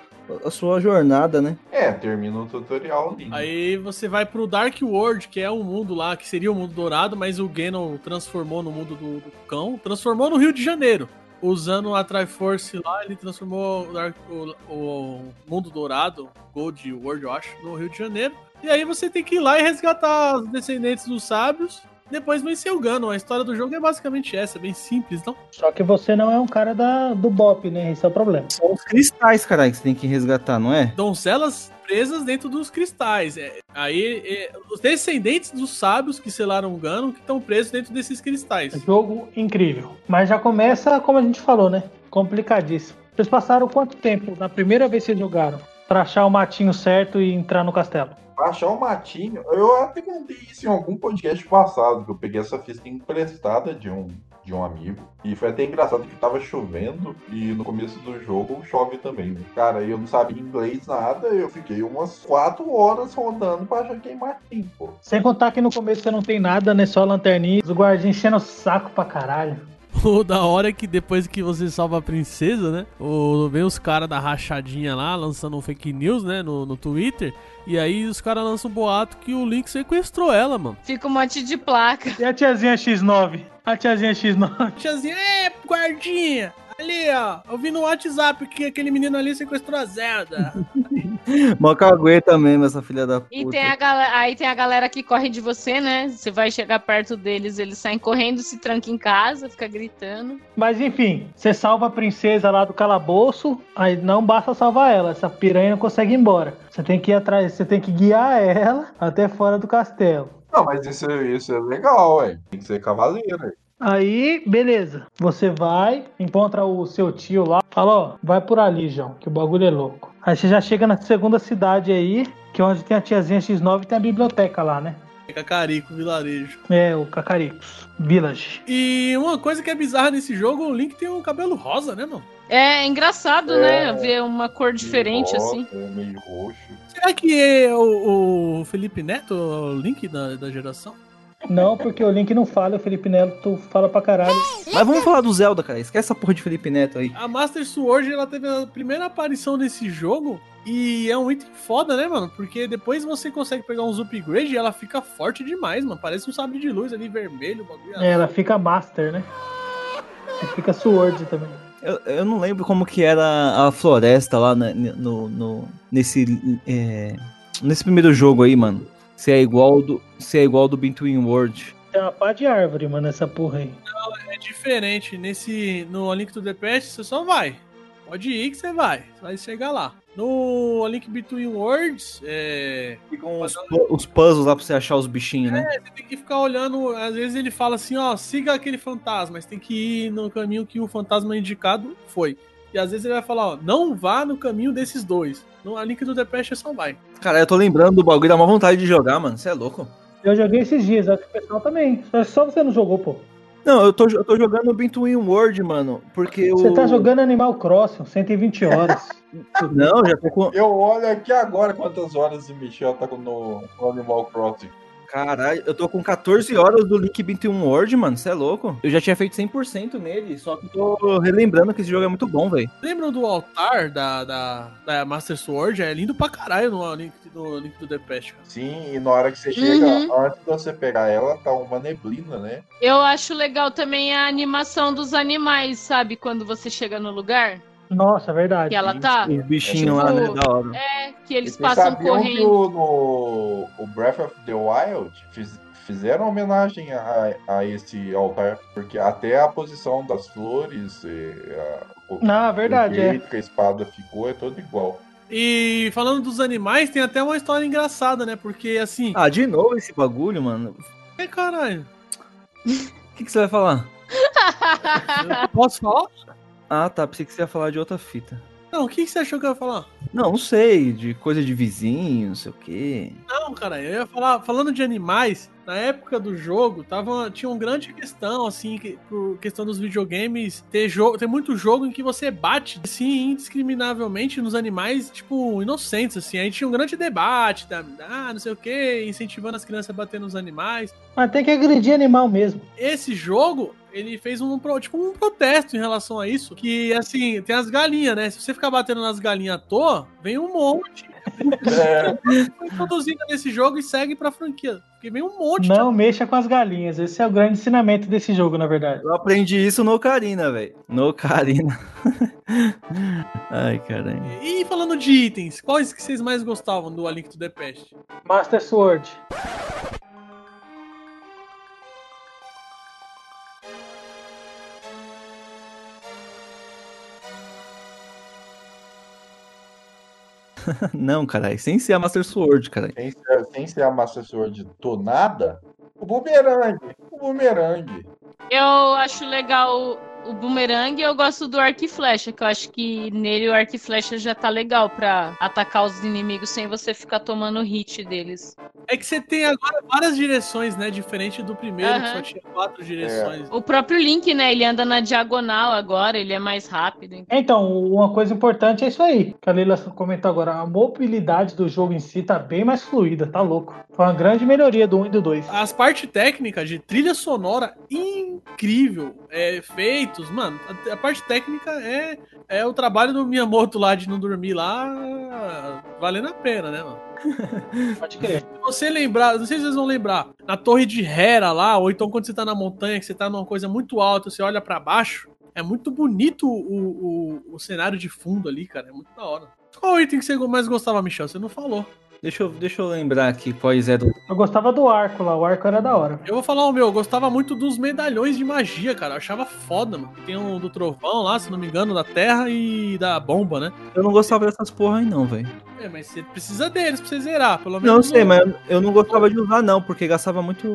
a sua jornada, né? É, termina o tutorial ali. Aí você vai pro Dark World, que é um mundo lá, que seria o mundo dourado, mas o Ganon transformou no mundo do, do cão, transformou no Rio de Janeiro. usando a Triforce lá, ele transformou o, Dark- o- o Mundo Dourado, Gold World, eu acho, no Rio de Janeiro. E aí você tem que ir lá e resgatar os descendentes dos sábios. Depois vencer o Ganon. A história do jogo é basicamente essa, é bem simples, não? Só que você não é um cara da, do Bop, né? Esse é o problema. São os cristais, caralho, que você tem que resgatar, não é? Donzelas presas dentro dos cristais. É, aí, é, os descendentes dos sábios que selaram o Ganon que estão presos dentro desses cristais. Jogo incrível. Mas já começa, como a gente falou, né? Complicadíssimo. Vocês passaram quanto tempo na primeira vez que vocês jogaram pra achar o matinho certo e entrar no castelo? Achar um matinho, eu até contei isso em algum podcast passado, que eu peguei essa fista emprestada de um, de um amigo. E foi até engraçado que tava chovendo e no começo do jogo chove também. né? Cara, eu não sabia inglês nada, eu fiquei umas 4 horas rodando pra achar quem matinho, pô. Sem contar que no começo você não tem nada, né? Só a lanterninha. Os guardinhas enchendo o saco pra caralho. O da hora é que depois que você salva a princesa, né? O, vem os caras da rachadinha lá lançando um fake news, né? No, no Twitter. E aí os caras lançam um boato que o Link sequestrou ela, mano. Fica um monte de placa. E a tiazinha X9? A tiazinha X9. Tiazinha, é, guardinha! Ali, ó, eu vi no WhatsApp que aquele menino ali sequestrou a Zelda. Mó cagueta mesmo, essa filha da puta. E tem a galera, aí tem a galera que corre de você, né? Você vai chegar perto deles, eles saem correndo, se tranca em casa, fica gritando. Mas enfim, você salva a princesa lá do calabouço, aí não basta salvar ela, essa piranha não consegue ir embora. Você tem que ir atrás, você tem que guiar ela até fora do castelo. Não, mas isso, isso é legal, ué. Tem que ser cavaleiro, ué. Aí, beleza. Você vai, encontra o seu tio lá, fala, ó, vai por ali, João, que o bagulho é louco. Aí você já chega na segunda cidade aí, que é onde tem a tiazinha X9 e tem a biblioteca lá, né? Cacarico, vilarejo. É, o Cacaricos Village. E uma coisa que é bizarra nesse jogo, o Link tem um cabelo rosa, né, mano? É engraçado, É. né? Ver uma cor diferente Meio assim. rosa, Meio roxo. Será que é o, o Felipe Neto, o Link da, da geração? Não, porque o Link não fala, o Felipe Neto fala pra caralho. Mas vamos falar do Zelda, cara. Esquece essa porra de Felipe Neto aí. A Master Sword, ela teve a primeira aparição nesse jogo e é um item foda, né, mano? Porque depois você consegue pegar uns upgrades e ela fica forte demais, mano. Parece um sabre de luz ali, vermelho, bagulho. É, ela fica Master, né? E fica Sword também. Eu, eu não lembro como que era a floresta lá na- no, no- nesse, é, nesse primeiro jogo aí, mano. Se é igual do, se é igual do Between World. Tem uma pá de árvore, mano, essa porra aí. É diferente. Nesse. No A Link to the Past, você só vai. Pode ir que você vai. Você vai chegar lá. No A Link Between Worlds, é. Ficam os, os puzzles lá pra você achar os bichinhos, né? Você tem que ficar olhando. Às vezes ele fala assim, ó, siga aquele fantasma, mas tem que ir no caminho que o fantasma indicado foi. E às vezes ele vai falar, ó, não vá no caminho desses dois. No A Link do The Past só vai. Cara, eu tô lembrando do bagulho, dá uma vontade de jogar, mano. Você é louco? Eu joguei esses dias, acho que o pessoal também. Só- você não jogou, pô. Não, eu tô, eu tô jogando Between World, mano. Porque Você o... tá jogando Animal Crossing, 120 horas. Não, já tô com. Eu olho aqui agora quantas horas o Michel tá no, no Animal Crossing. Caralho, eu tô com 14 horas do Link Between World, mano. Você é louco? Eu já tinha feito 100% nele, só que tô relembrando que esse jogo é muito bom, velho. Lembram do altar da, da, da Master Sword? É lindo pra caralho no Link, no Link do The Past, cara. Sim, e na hora que você chega, Uhum. antes de você pegar ela, tá uma neblina, né? Eu acho legal também a animação dos animais, sabe? Quando você chega no lugar Nossa, é verdade. que ela tá. Os bichinhos É lá, tipo- né? Da hora. É, que eles Vocês passam sabiam que correndo. o, no o Breath of the Wild fiz- fizeram homenagem a, a esse altar, porque até a posição das flores, e a, o, Não, é verdade, o é. jeito que a espada ficou é todo igual. E falando dos animais, tem até uma história engraçada, né? Porque assim. Ah, de novo esse bagulho, mano. É caralho. O que, que você vai falar? Eu posso falar? Ah, tá. Pensei que você ia falar de outra fita. Não, o que que você achou que eu ia falar? Não, não sei. De coisa de vizinho, não sei o quê. Não, cara, eu ia falar, falando de animais, na época do jogo, tava, tinha uma grande questão, assim, que, por questão dos videogames, ter, jogo, ter muito jogo em que você bate, assim, indiscriminavelmente nos animais, tipo, inocentes, assim. Aí tinha um grande debate, da, ah, não sei o que, incentivando as crianças a bater nos animais. Mas tem que agredir animal mesmo. Esse jogo, ele fez um, tipo, um protesto em relação a isso, que, assim, tem as galinhas, né? Se você ficar batendo nas galinhas à toa, vem um monte. É, Foi introduzida nesse jogo e segue pra franquia. Porque vem um monte de Não mexa com as galinhas. Esse é o grande ensinamento desse jogo, na verdade. Eu aprendi isso no Ocarina, velho. No Ocarina. Ai, caralho. E falando de itens, quais que vocês mais gostavam do A Link to the Past? Master Sword. Não, caralho. Sem ser a Master Sword, caralho. sem, ser, sem ser a Master Sword tonada, o bumerangue. O bumerangue. Eu acho legal o boomerang eu gosto do arco e flecha, que eu acho que nele o arco e flecha já tá legal pra atacar os inimigos sem você ficar tomando hit deles. É que você tem agora várias direções, né? Diferente do primeiro, que só tinha quatro direções. O próprio Link, né? Ele anda na diagonal agora, ele é mais rápido. Então, uma coisa importante é isso aí, que a Leila comentou agora. A mobilidade do jogo em si tá bem mais fluida, tá louco. Foi uma grande melhoria do 1 e do 2. As partes técnicas de trilha sonora incrível, é, efeitos, mano. A, a parte técnica é, é o trabalho do Miyamoto lá de não dormir lá, valendo a pena, né, mano? Pode crer. Se você lembrar, não sei se vocês vão lembrar, na torre de Hera lá, ou então quando você tá na montanha, que você tá numa coisa muito alta, você olha pra baixo, é muito bonito o, o, o cenário de fundo ali, cara, é muito da hora. Qual item que você mais gostava, Michel? Você não falou. Deixa eu, deixa eu lembrar aqui quais é do. Eu gostava do arco lá, o arco era da hora. Eu vou falar o meu, eu gostava muito dos medalhões de magia, cara. Eu achava foda, mano. Tem um do trovão lá, se não me engano, da terra e da bomba, né? Eu não gostava dessas porra aí, não, velho. É, mas você precisa deles pra você zerar, pelo Não menos. sei, no- mas eu não gostava de usar, não, porque gastava muito.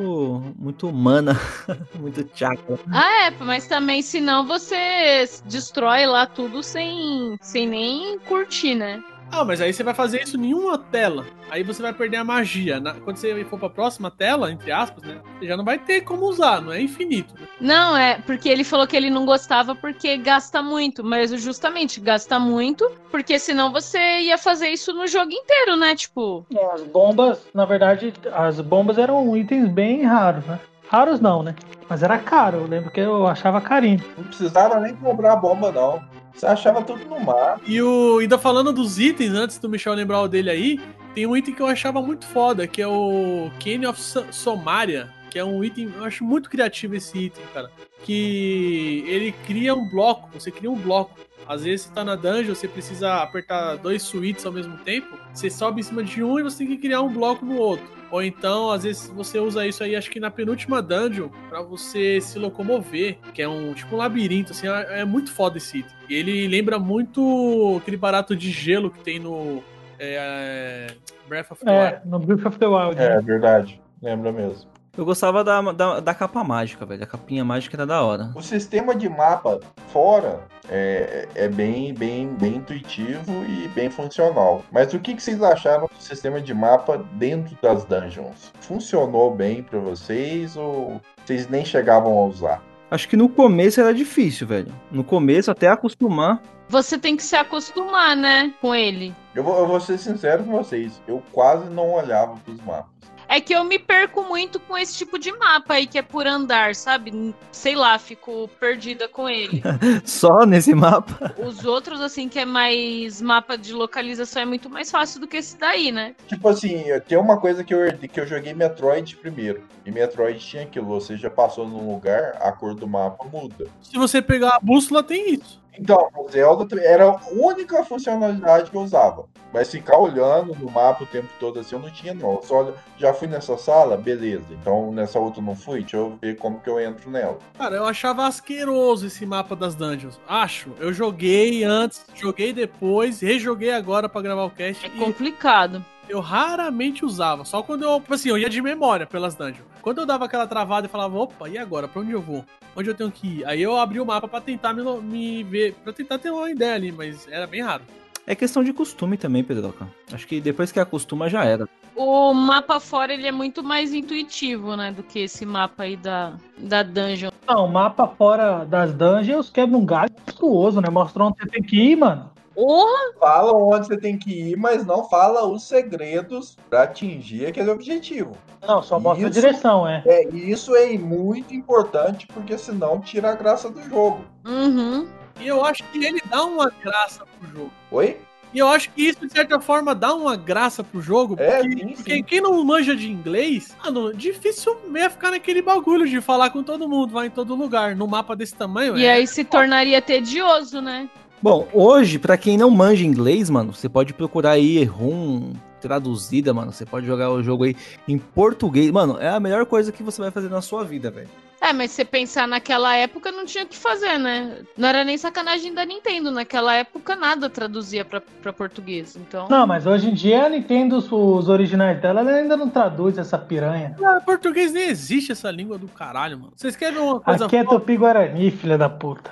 muito mana. muito chakra. Ah, é, mas também senão você destrói lá tudo sem, sem nem curtir, né? Ah, mas aí você vai fazer isso em uma tela. Aí você vai perder a magia. Na- Quando você for pra próxima tela, entre aspas, né? Você já não vai ter como usar, não é infinito. né? Não, é porque ele falou que ele não gostava porque gasta muito, mas justamente gasta muito, porque senão você ia fazer isso no jogo inteiro, né? Tipo, É, As bombas, na verdade, as bombas eram itens bem raros, né? Raros não, né? Mas era caro, eu lembro que eu achava carinho. Não precisava nem comprar a bomba, não. Você achava tudo no mar. E o. Ainda falando dos itens, antes do Michel lembrar o dele aí, tem um item que eu achava muito foda, que é o Cane of So- Somaria. Que é um item. Eu acho muito criativo esse item, cara. Que ele cria um bloco. Você cria um bloco. Às vezes você tá na dungeon, você precisa apertar dois switches ao mesmo tempo. Você sobe em cima de um e você tem que criar um bloco no outro. Ou então, às vezes, você usa isso aí, acho que na penúltima dungeon, pra você se locomover. Que é um tipo um labirinto, assim, é, é muito foda esse item. E ele lembra muito aquele barato de gelo que tem no é, Breath of the Wild. É, no Breath of the Wild. É, verdade. Lembra mesmo. Eu gostava da, da, da capa mágica, velho. A capinha mágica era da hora. O sistema de mapa fora é, é bem, bem, bem intuitivo e bem funcional. Mas o que, que vocês acharam do sistema de mapa dentro das dungeons? Funcionou bem pra vocês ou vocês nem chegavam a usar? Acho que no começo era difícil, velho. No começo, até acostumar. você tem que se acostumar, né, com ele. Eu vou, eu vou ser sincero com vocês, eu quase não olhava pros mapas. É que eu me perco muito com esse tipo de mapa aí que é por andar, sabe? Sei lá, fico perdida com ele. Só nesse mapa. Os outros, assim, que é mais mapa de localização, é muito mais fácil do que esse daí, né? Tipo assim, tem uma coisa que eu, que eu joguei Metroid primeiro. E Metroid tinha aquilo, você já passou num lugar, a cor do mapa muda. Se você pegar a bússola, tem isso. Então, o Zelda era a única funcionalidade que eu usava. Mas ficar olhando no mapa o tempo todo assim, eu não tinha não. Eu Só olha, já fui nessa sala, beleza. Então nessa outra eu não fui, deixa eu ver como que eu entro nela. Cara, eu achava asqueroso esse mapa das dungeons. Acho. Eu joguei antes, joguei depois, rejoguei agora pra gravar o cast. É e complicado. Eu raramente usava. Só quando eu, tipo assim, eu ia de memória pelas dungeons. Quando eu dava aquela travada e falava, opa, e agora? Pra onde eu vou? Onde eu tenho que ir? Aí eu abri o mapa pra tentar me, me ver, pra tentar ter uma ideia ali, mas era bem raro. É questão de costume também, Pedroca. Acho que depois que acostuma já era. O mapa fora, ele é muito mais intuitivo, né? Do que esse mapa aí da, da dungeon. Não, o mapa fora das dungeons quebra um galho monstruoso, né? Mostrou onde você tem que ir, mano. Porra! Fala onde você tem que ir, mas não fala os segredos pra atingir aquele objetivo. Não, só mostra a direção, é. É, e isso é muito importante, porque senão tira a graça do jogo. Uhum. E eu acho que ele dá uma graça pro jogo. Oi? E eu acho que isso, de certa forma, dá uma graça pro jogo. É, porque, sim, porque sim. quem não manja de inglês, mano, difícil é ficar naquele bagulho de falar com todo mundo, vai em todo lugar. Num mapa desse tamanho, E é. aí se tornaria tedioso, né? Bom, hoje, pra quem não manja inglês, mano, você pode procurar aí RUM traduzida, mano. Você pode jogar o jogo aí em português. Mano, é a melhor coisa que você vai fazer na sua vida, velho. É, mas se você pensar naquela época, não tinha o que fazer, né? Não era nem sacanagem da Nintendo. Naquela época, nada traduzia pra, pra português. Então. Não, mas hoje em dia a Nintendo, os, originais dela, ela ainda não traduz essa piranha. Ah, português nem existe essa língua do caralho, mano. Vocês querem uma coisa Aqui é? Tupi-Guarani, filha da puta.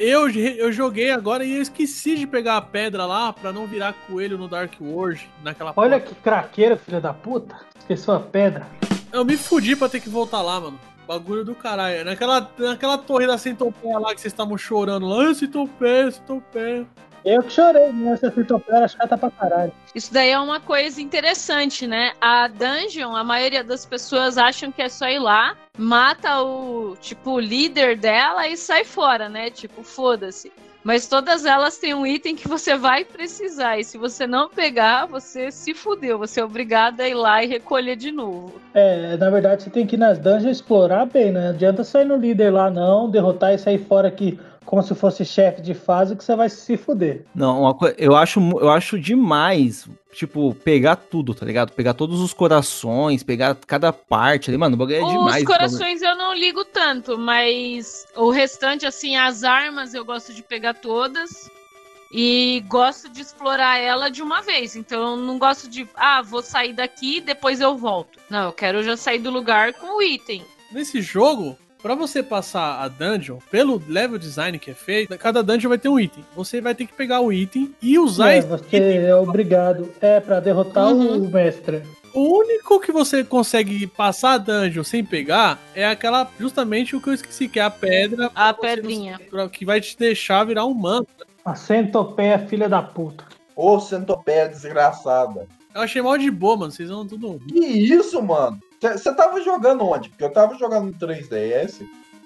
Eu, eu joguei agora e eu esqueci de pegar a pedra lá pra não virar coelho no Dark World, naquela Olha porta. que craqueira, filha da puta. Esqueceu a pedra. Eu me fudi pra ter que voltar lá, mano. Bagulho do caralho. Naquela, naquela torre da centopeia lá que vocês estavam chorando lá. Ah, centopeia, centopeia. Eu que chorei, né? Essa fitopera chata pra caralho. Isso daí é uma coisa interessante, né? A dungeon, a maioria das pessoas acham que é só ir lá, mata o, tipo, o líder dela e sai fora, né? Tipo, foda-se. Mas todas elas têm um item que você vai precisar. E se você não pegar, você se fudeu. Você é obrigado a ir lá e recolher de novo. É, na verdade você tem que ir nas dungeons explorar bem, né? Não adianta sair no líder lá não, derrotar e sair fora aqui como se fosse chefe de fase que você vai se fuder. Não, uma coisa, eu acho, eu acho demais, tipo, pegar tudo, tá ligado? Pegar todos os corações, pegar cada parte ali, mano, o bagulho é Os demais. corações eu não ligo tanto, mas o restante, assim, as armas eu gosto de pegar todas. E gosto de explorar ela de uma vez. Então eu não gosto de, ah, vou sair daqui depois eu volto. Não, eu quero já sair do lugar com o item. Nesse jogo, pra você passar a dungeon, pelo level design que é feito, cada dungeon vai ter um item. Você vai ter que pegar o item e usar É, esse você item. é obrigado. É, pra derrotar Uhum. o mestre. O único que você consegue passar a dungeon sem pegar é aquela, justamente o que eu esqueci, que é a pedra. A pra você pedrinha. não- Que vai te deixar virar um manto. A centopeia, filha da puta. Ô, centopeia desgraçada. Eu achei mal de boa, mano. Vocês vão tudo. Que isso, mano? Você tava jogando onde? Porque eu tava jogando no 3DS.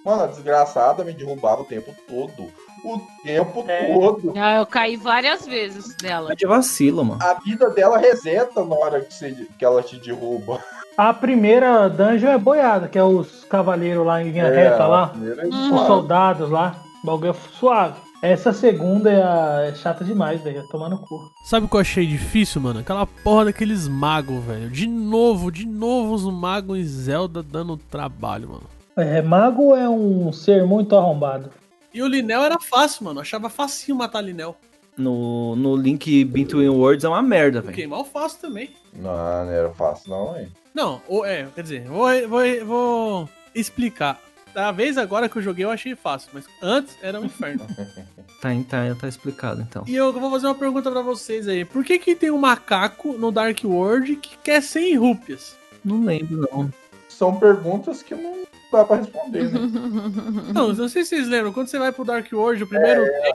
Mano, a desgraçada me derrubava o tempo todo. O tempo É. todo. Ah, eu caí várias vezes dela. É de vacilo, mano. A vida dela reseta na hora que, você- que ela te derruba. A primeira dungeon é boiada, que é os cavaleiros lá em linha É, reta lá. é Uhum. Os soldados lá. O bagulho é suave. Essa segunda é, a- é chata demais, velho. Tomando cu. Sabe o que eu achei difícil, mano? Aquela porra daqueles magos, velho. De novo, de novo os magos em Zelda dando trabalho, mano. É, mago é um ser muito arrombado. E o Linel era fácil, mano. Eu achava facinho matar Linel. No, no Link Between Worlds é uma merda, velho. Queimar o fácil também. Não, não era fácil, não, hein? Não, ou- é, quer dizer, vou, vou, vou explicar. Da vez agora que eu joguei eu achei fácil, mas antes era um inferno. Tá, tá, tá explicado, então. e eu vou fazer uma pergunta pra vocês aí. Por que que tem um macaco no Dark World que quer 100 rúpias? Não lembro, não. São perguntas que não dá pra responder, né? Não, não sei se vocês lembram. Quando você vai pro Dark World, o primeiro É,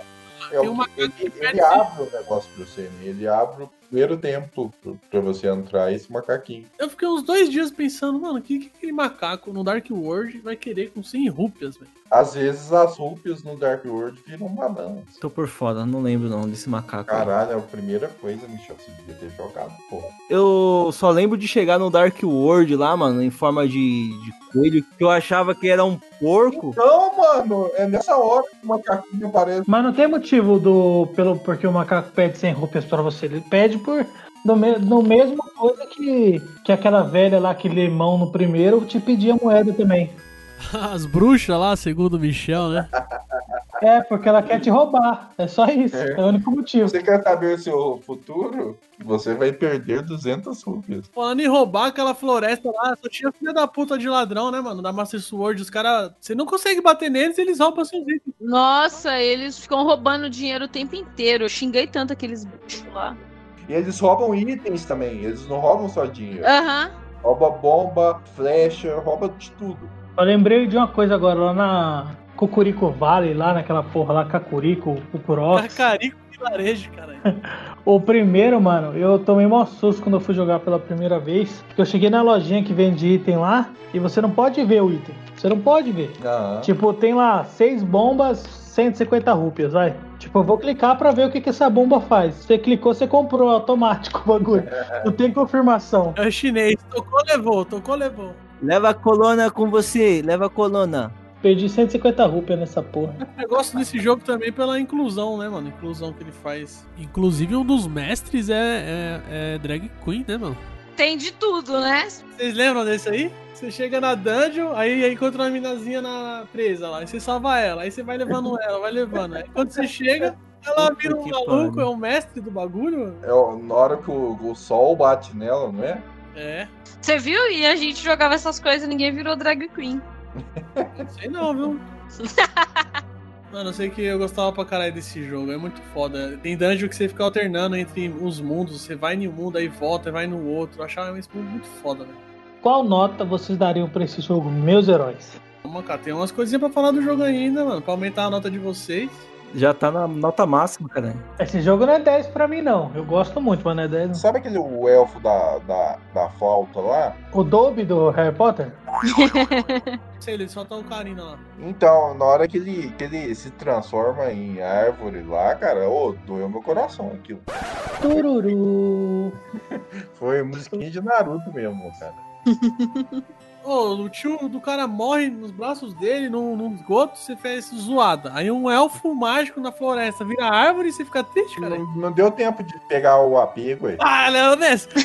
Tem o- uma- ele, ele abre o negócio pra você, né? Ele abre o primeiro tempo pra você entrar esse macaquinho. Eu fiquei uns dois dias pensando, mano, o que, que aquele macaco no Dark World vai querer com 100 rúpias, velho? Às vezes as rúpias no Dark World viram bananas. Tô por fora, não lembro não desse macaco. Caralho, é a primeira coisa, Michel, você devia ter jogado, porra. Eu só lembro de chegar no Dark World lá, mano, em forma de, de coelho, que eu achava que era um porco. Não, mano, é nessa hora que o macaquinho aparece. Mas não tem motivo do pelo porque o macaco pede 100 rupias pra você. Ele pede por no, me, no mesmo coisa que, que aquela velha lá que lê mão no primeiro te pedia moeda também. As bruxas lá, segundo o Michel, né? É, porque ela quer te roubar. É só isso. É. É, o único motivo. Você quer saber o seu futuro? Você vai perder 200 rúpias. Falando em roubar aquela floresta lá, só tinha filha da puta de ladrão, né, mano? Da Master Sword, os caras. Você não consegue bater neles, eles roubam seus itens. Nossa, eles ficam roubando dinheiro o tempo inteiro. Eu xinguei tanto aqueles bichos lá. E eles roubam itens também, eles não roubam só dinheiro. Aham. Rouba bomba, flecha, rouba de tudo. Eu lembrei de uma coisa agora lá na Cucurico Valley, lá naquela porra lá, Cacurico, Cucurox. Carico e varejo, caralho. O primeiro, mano, eu tomei mó susto quando eu fui jogar pela primeira vez. Porque eu cheguei na lojinha que vende item lá e você não pode ver o item. Você não pode ver. Aham. Tipo, tem lá seis bombas, 150 rúpias, vai. Tipo, eu vou clicar pra ver o que, que essa bomba faz. Você clicou, você comprou automático o bagulho. Não tem confirmação. É chinês. Tocou, levou. Tocou, levou. Leva a coluna com você, leva a coluna. Perdi 150 rúpias nessa porra. Eu gosto desse jogo também pela inclusão, né, mano? Inclusão que ele faz. Inclusive, um dos mestres é, é, é drag queen, né, mano? Tem de tudo, né? Vocês lembram desse aí? Você chega na dungeon, aí, aí encontra uma minazinha na presa lá, aí você salva ela, aí você vai levando ela, vai levando. Aí quando você chega, ela Puta vira um maluco, é o mestre do bagulho, mano. É na hora que o, o sol bate nela, não é? É, Você viu? E a gente jogava essas coisas e ninguém virou drag queen. não sei não, viu? Mano, eu sei que eu gostava pra caralho desse jogo, é muito foda. Tem dungeon que você fica alternando entre os mundos, você vai em um mundo, aí volta, aí vai no outro. Eu achava esse mundo muito foda, velho. Qual nota vocês dariam pra esse jogo, meus heróis? Calma, cara, tem umas coisinhas pra falar do jogo ainda, mano, pra aumentar a nota de vocês. Já tá na nota máxima, cara. Esse jogo não é 10 pra mim, não. Eu gosto muito, mas não é 10. Não. Sabe aquele o elfo da, da, da flauta lá? O Dobby do Harry Potter? Sei, ele só tá o carinho lá. Então, na hora que ele, que ele se transforma em árvore lá, cara, ô, doeu meu coração aquilo. Tururu. Foi musiquinha de Naruto mesmo, cara. Ô, o tio do cara morre nos braços dele, num, num esgoto, você fez zoada. Aí um elfo mágico na floresta vira árvore e você fica triste, cara. Não, não deu tempo de pegar o apego aí. Ah, Leonés!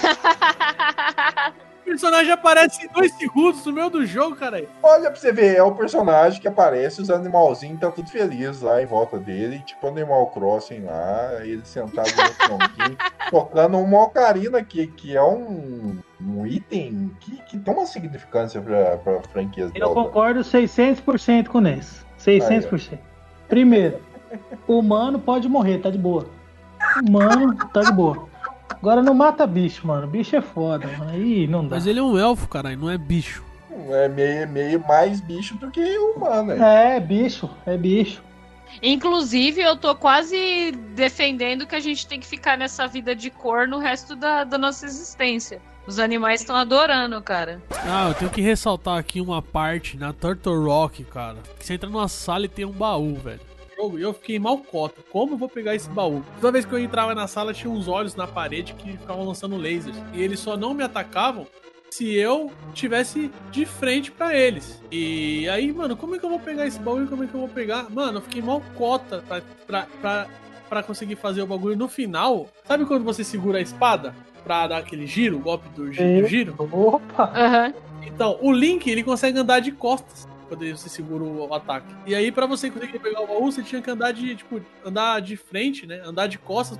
O personagem aparece em dois segundos no meio do jogo, cara. Olha pra você ver, é o personagem que aparece, os animalzinhos tá tudo feliz lá em volta dele, tipo Animal Crossing lá, ele sentado no tronquinho, tocando uma ocarina que, que é um, um item que, que tem uma significância pra, pra franquia Eu Zelda. concordo 600% com o Ness. 600%. Primeiro, o humano pode morrer, tá de boa. Humano, tá de boa. Agora não mata bicho, mano. Bicho é foda, mano. Aí não dá. Mas ele é um elfo, caralho, não é bicho. É meio, meio mais bicho do que humano, né? É, bicho, é bicho. Inclusive, eu tô quase defendendo que a gente tem que ficar nessa vida de cor no resto da, da nossa existência. Os animais estão adorando, cara. Ah, eu tenho que ressaltar aqui uma parte na Turtle Rock, cara. Que você entra numa sala e tem um baú, velho. Jogo, E eu fiquei mal cota. Como eu vou pegar esse baú? Toda vez que eu entrava na sala, tinha uns olhos na parede que ficavam lançando lasers. E eles só não me atacavam se eu tivesse de frente pra eles. E aí, mano, como é que eu vou pegar esse baú? Como é que eu vou pegar? Mano, eu fiquei mal cota pra, pra, pra, pra conseguir fazer o bagulho. No final, sabe quando você segura a espada? Pra dar aquele giro, o golpe do, gi- do giro? Opa! Aham. Então, o Link, ele consegue andar de costas quando você segura o, ataque. E aí, pra você conseguir pegar o baú, você tinha que andar de, tipo, andar de frente, né? Andar de costas,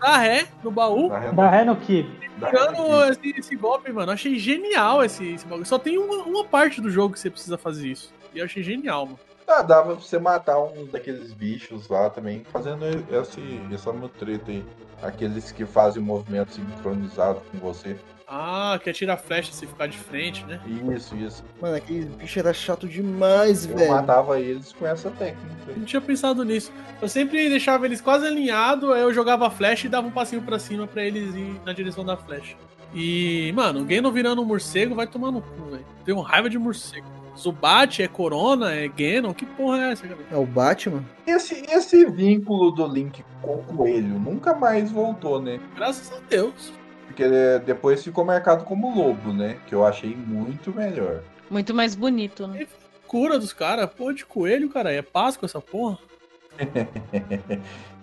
dar ré no baú. Da renda- Dá ré no da Pegando esse, esse golpe, mano. Eu achei genial esse, esse bagulho. Só tem uma, uma parte do jogo que você precisa fazer isso. E eu achei genial, mano. Ah, dava pra você matar um daqueles bichos lá também, fazendo esse, essa mutreta aí. Aqueles que fazem o movimento sincronizado com você. Ah, que atira a flecha se ficar de frente, né? Isso, isso. Mano, aquele bicho era chato demais, Eu matava eles com essa técnica. Eu aí. não tinha pensado nisso. Eu sempre deixava eles quase alinhados, aí eu jogava a flecha e dava um passinho pra cima pra eles ir na direção da flecha. E, mano, o Geno virando um morcego vai tomar no cu, velho. Tenho raiva de morcego. Zubat é Corona, é Genon, que porra é essa, cara? É o Batman? Esse, esse vínculo do Link com o coelho nunca mais voltou, né? Graças a Deus. Porque ele depois ficou marcado como lobo, né? Que eu achei muito melhor. Muito mais bonito, né? Cura dos caras, porra de coelho, cara. É Páscoa essa porra.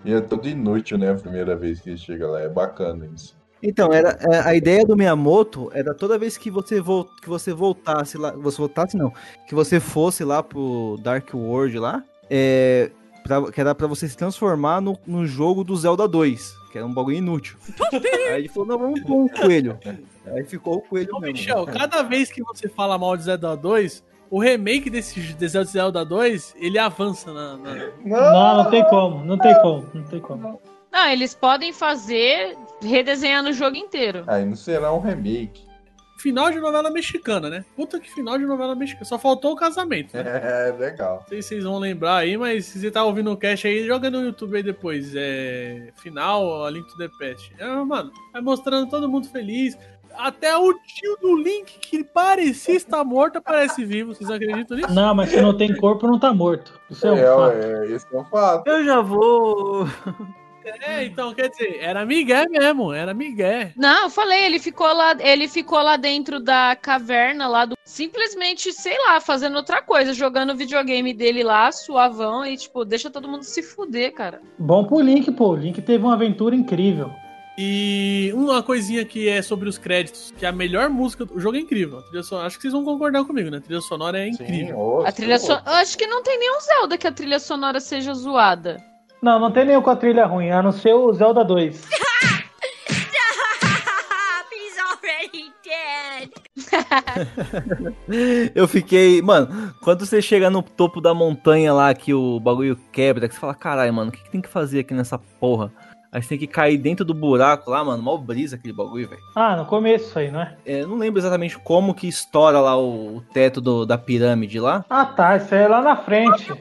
E é tudo inútil, né? A primeira vez que ele chega lá. É bacana isso. Então, era, é, a ideia do Miyamoto era toda vez que você, vol, que você voltasse lá. Você voltasse, não. Que você fosse lá pro Dark World lá. É, pra- que era pra você se transformar no, no jogo do Zelda 2. Que era um bagulho inútil. Aí ele falou: não, vamos pôr um coelho. Aí ficou o coelho Ô, mesmo. Michel, cada vez que você fala mal de Zelda 2, o remake desse de Zelda 2, ele avança na. na- Não, não tem como, não tem como, não tem como. Não, eles podem fazer redesenhando o jogo inteiro. Aí não será um remake. Final de novela mexicana, né? Puta que final de novela mexicana. Só faltou o casamento, né? É, legal. Não sei se vocês vão lembrar aí, mas se você tá ouvindo o cast aí, joga no YouTube aí depois. É. Final, a Link to the Past. É, mano, vai mostrando todo mundo feliz. Até o tio do Link, que parecia estar morto, aparece vivo. Vocês acreditam nisso? Não, mas se não tem corpo, não tá morto. Isso é um É, fato. é, esse é um fato. Eu já vou. É, então, quer dizer, era Miguel mesmo, era Miguel. Não, eu falei, ele ficou lá, ele ficou lá dentro da caverna lá do simplesmente, sei lá, fazendo outra coisa, jogando o videogame dele lá, suavão e tipo, deixa todo mundo se fuder, cara. Bom pro Link, pô. O Link teve uma aventura incrível. E uma coisinha que é sobre os créditos, que é a melhor música. O jogo é incrível. a trilha sonora- acho que vocês vão concordar comigo, né? A trilha sonora é incrível. Sim, A trilha eu acho que não tem nenhum Zelda que a trilha sonora seja zoada. Não, não tem nenhum com a trilha ruim, a não ser o Zelda 2. He's already dead. Eu fiquei. Mano, quando você chega no topo da montanha lá que o bagulho quebra, que você fala, caralho, mano, o que, que tem que fazer aqui nessa porra? Aí você tem que cair dentro do buraco lá, mano. Mal brisa aquele bagulho, velho. Ah, no começo isso aí, não é? É, eu não lembro exatamente como que estoura lá o, o teto do- da pirâmide lá. Ah, tá. Isso aí é lá na frente.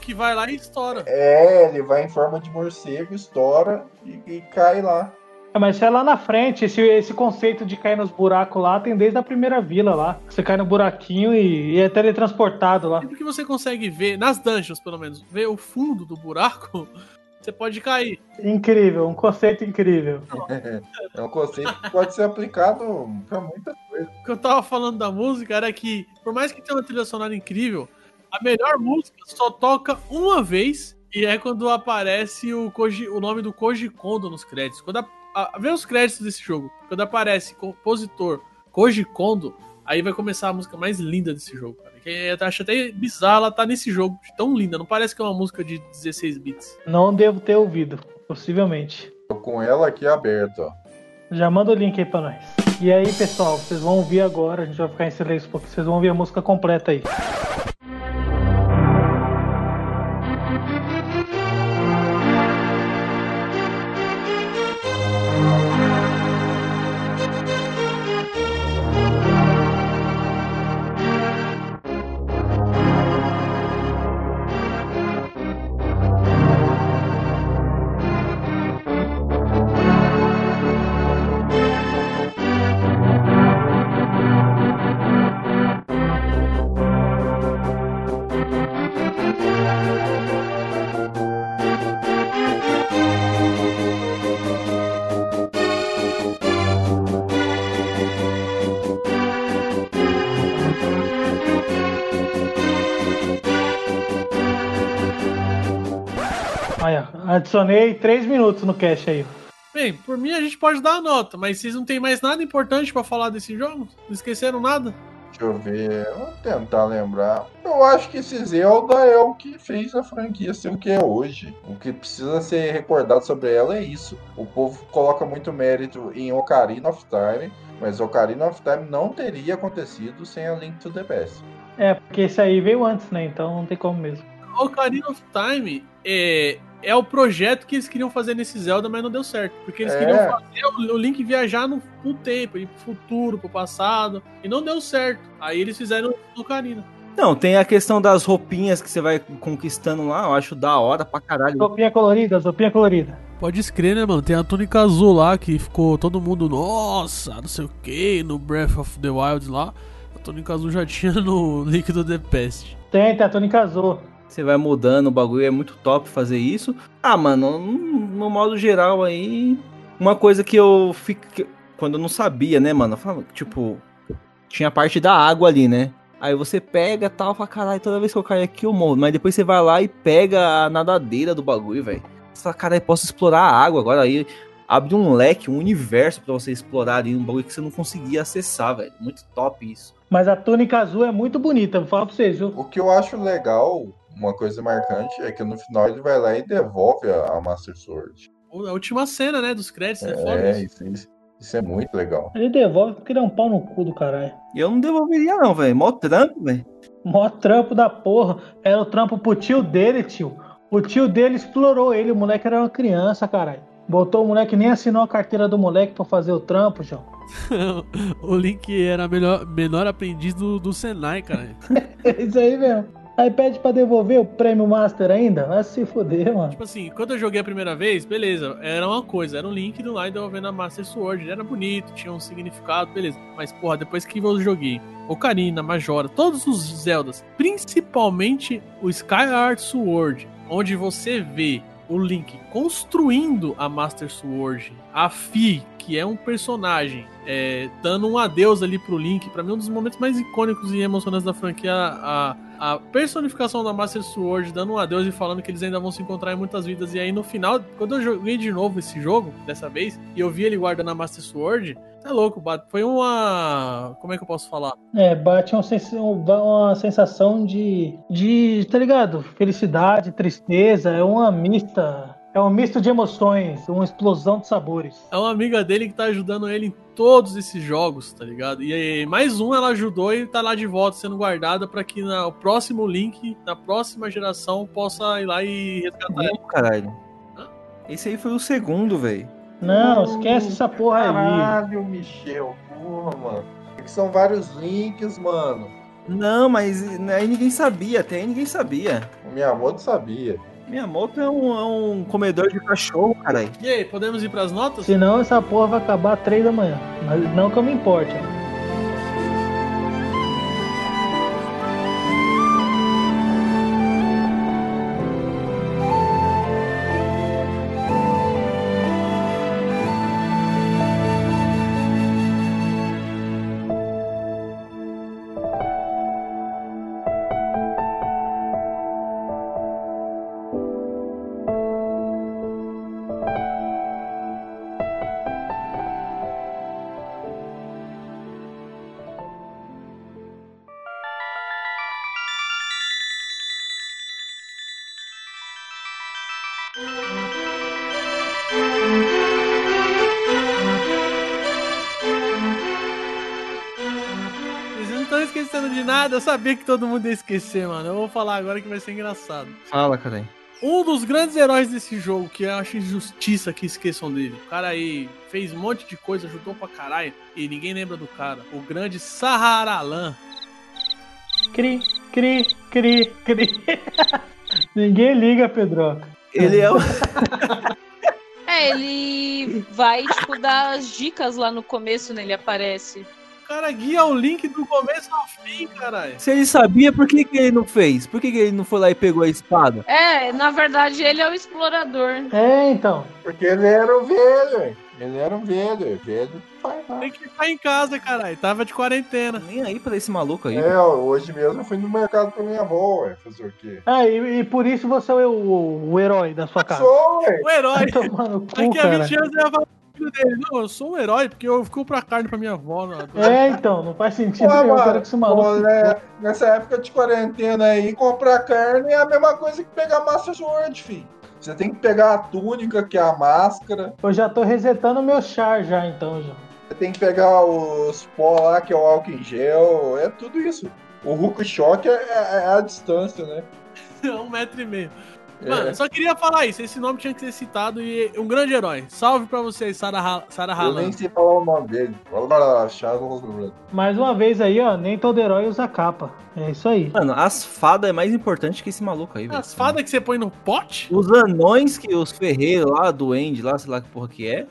Que vai lá e estoura. É, ele vai em forma de morcego, estoura e, e cai lá. É, mas isso é lá na frente. Esse, esse conceito de cair nos buracos lá tem desde a primeira vila lá. Você cai no buraquinho e, e é teletransportado lá. Sempre que você consegue ver, nas dungeons pelo menos, ver o fundo do buraco, você pode cair. Incrível, um conceito incrível. É um conceito que pode ser aplicado pra muita coisa. O que eu tava falando da música era que, por mais que tenha uma trilha sonora incrível, a melhor música só toca uma vez e é quando aparece o, Koji- o nome do Koji Kondo nos créditos. Quando a, a- vê os créditos desse jogo, quando aparece compositor Koji Kondo, aí vai começar a música mais linda desse jogo, cara. Que eu acho até bizarro ela tá nesse jogo, tão linda. Não parece que é uma música de 16 bits. Não devo ter ouvido, possivelmente. Tô com ela aqui aberta, ó. Já manda o link aí pra nós. E aí, pessoal, vocês vão ouvir agora. A gente vai ficar em silêncio porque vocês vão ouvir a música completa aí. Adicionei 3 minutos no cache aí. Bem, por mim a gente pode dar a nota, mas vocês não tem mais nada importante pra falar desse jogo? Não esqueceram nada? Deixa eu ver, vou tentar lembrar. Eu acho que esse Zelda é o que fez a franquia ser o que é hoje. O que precisa ser recordado sobre ela é isso. O povo coloca muito mérito em Ocarina of Time, mas Ocarina of Time não teria acontecido sem a Link to the Past. É, porque esse aí veio antes, né? Então não tem como mesmo. Ocarina of Time é, é o projeto que eles queriam fazer nesse Zelda, mas não deu certo. Porque eles É. queriam fazer o, Link viajar no, no tempo, ir pro futuro, pro passado, e não deu certo. Aí eles fizeram o Ocarina. Não, tem a questão das roupinhas que você vai conquistando lá, eu acho da hora pra caralho. Roupinha colorida, roupinha colorida. Pode escrever, né, mano? Tem a túnica azul lá que ficou todo mundo, nossa, não sei o que, no Breath of the Wild lá. A túnica azul já tinha no Líquido The Pest. Tem, tem a túnica azul. Você vai mudando o bagulho, é muito top fazer isso. Ah, mano, no, no modo geral aí, uma coisa que eu fiquei. Quando eu não sabia, né, mano? Eu falava, tipo, tinha a parte da água ali, né? Aí você pega tal, fala, caralho, toda vez que eu cair aqui eu morro. Mas depois você vai lá e pega a nadadeira do bagulho, velho. Você fala, caralho, posso explorar a água agora. Aí abre um leque, um universo pra você explorar ali, um bagulho que você não conseguia acessar, velho. Muito top isso. Mas a túnica azul é muito bonita, vou falar pra vocês, viu? O que eu acho legal, uma coisa marcante, é que no final ele vai lá e devolve a, a Master Sword. A última cena, né, dos créditos, é, foda É, isso. isso, isso, isso é muito legal. Ele devolve porque ele é um pau no cu do caralho. E eu não devolveria, não, velho. Mó trampo, velho. Mó trampo da porra. Era o trampo pro tio dele, tio. O tio dele explorou ele, o moleque era uma criança, caralho. Botou o moleque, nem assinou a carteira do moleque pra fazer o trampo, João. o Link era melhor, menor aprendiz do, do Senai, cara. É isso aí mesmo. Aí pede pra devolver o prêmio Master ainda? Vai se fuder, mano. Tipo assim, quando eu joguei a primeira vez, beleza, era uma coisa, era um link do lá e devolvendo a Master Sword. Era bonito, tinha um significado, beleza. Mas, porra, depois que eu joguei Ocarina, Majora, todos os Zeldas, principalmente o Skyward Sword, onde você vê o Link construindo a Master Sword, a Fi, que é um personagem, é, dando um adeus ali pro Link, pra mim um dos momentos mais icônicos e emocionantes da franquia, a, a personificação da Master Sword, dando um adeus e falando que eles ainda vão se encontrar em muitas vidas. E aí no final, quando eu joguei de novo esse jogo, dessa vez, e eu vi ele guardando a Master Sword, é louco. Foi uma. Como é que eu posso falar? É, bate uma, sens- uma sensação de, de. Tá ligado? Felicidade, tristeza, é uma mista. É um misto de emoções, uma explosão de sabores. É uma amiga dele que tá ajudando ele em todos esses jogos, tá ligado? E aí, mais um ela ajudou e tá lá de volta sendo guardada pra que no próximo Link, na próxima geração, possa ir lá e resgatar ela. Não, caralho. Esse aí foi o segundo, velho. Não, esquece essa porra aí. Caralho, Michel. Porra, mano. É que são vários links, mano. Não, mas aí ninguém sabia, até aí ninguém sabia. O Miyamoto sabia. Minha moto é um, é um comedor de cachorro, caralho. E aí, podemos ir pras notas? Senão essa porra vai acabar às três da manhã. Mas não que eu me importe. Nada, eu sabia que todo mundo ia esquecer, mano. Eu vou falar agora que vai ser engraçado. Fala, caralho. Um dos grandes heróis desse jogo, que eu acho injustiça que esqueçam dele. O cara aí fez um monte de coisa, ajudou pra caralho, e ninguém lembra do cara. O grande Saharalan. Cri, cri, cri, cri. Ninguém liga, Pedroca. Ele é o. É, ele vai, tipo, dar as dicas lá no começo, né? Ele aparece. O cara guia o link do começo ao fim, caralho. Se ele sabia, por que, que ele não fez? Por que, que ele não foi lá e pegou a espada? É, na verdade, ele é o explorador. É, então. Porque ele era o velho, hein? Ele era um velho. Velho faz nada. Tem que ficar em casa, caralho. Tava de quarentena. Nem aí pra esse maluco aí. É, hoje mesmo eu fui no mercado com minha avó, ué. Fazer o quê? É, e, e por isso você é o, o, o herói da sua casa. Sou, ué. O herói. No cu, Daqui a cara. 20 anos eu ia falar filho dele. Não, eu sou um herói, porque eu fico pra carne pra minha avó. Não. É, então, não faz sentido Pô, mano, que esse maluco. pô, né, Nessa época de quarentena aí, comprar carne é a mesma coisa que pegar massa Sword, filho. Você tem que pegar a túnica, que é a máscara. Eu já tô resetando o meu char já, então, já. Você tem que pegar os pó lá, que é o álcool em gel. É tudo isso. O Hulk Shock é, é- é a distância, né? um metro e meio. É. Mano, eu só queria falar isso. Esse nome tinha que ser citado e um grande herói. Salve pra vocês, Sarah, Ha- Sarah Eu nem sei falar o nome dele. Mais uma vez aí, ó, nem todo herói usa capa. É isso aí. Mano, as fadas é mais importante que esse maluco aí, velho. As fadas que você põe no pote? Os anões que os ferreiros lá do End, lá, sei lá que porra que é,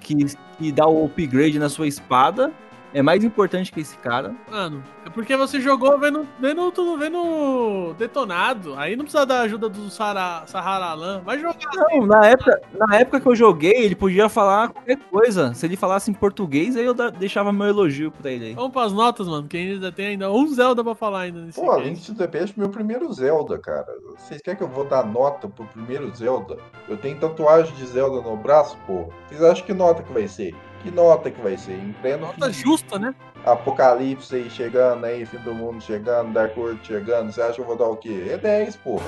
que, que dá o upgrade na sua espada, é mais importante que esse cara. Mano, porque você jogou vendo, vendo tudo, vendo detonado. Aí não precisa da ajuda do Sara, Saharalan. Vai jogar. Não, na época, na época que eu joguei, ele podia falar qualquer coisa. Se ele falasse em português, aí eu da- deixava meu elogio pra ele aí. Vamos pras notas, mano. Que ainda tem ainda um Zelda pra falar ainda nesse Pô, cast. Link to the Past é meu primeiro Zelda, cara. Vocês querem que eu vou dar nota pro primeiro Zelda? Eu tenho tatuagem de Zelda no braço, pô. Vocês acham que nota que vai ser? Que nota que vai ser? Em pleno Nota fim- justa, né? Apocalipse aí chegando aí, fim do mundo chegando, Dark World chegando. Você acha que eu vou dar o quê? É 10, porra.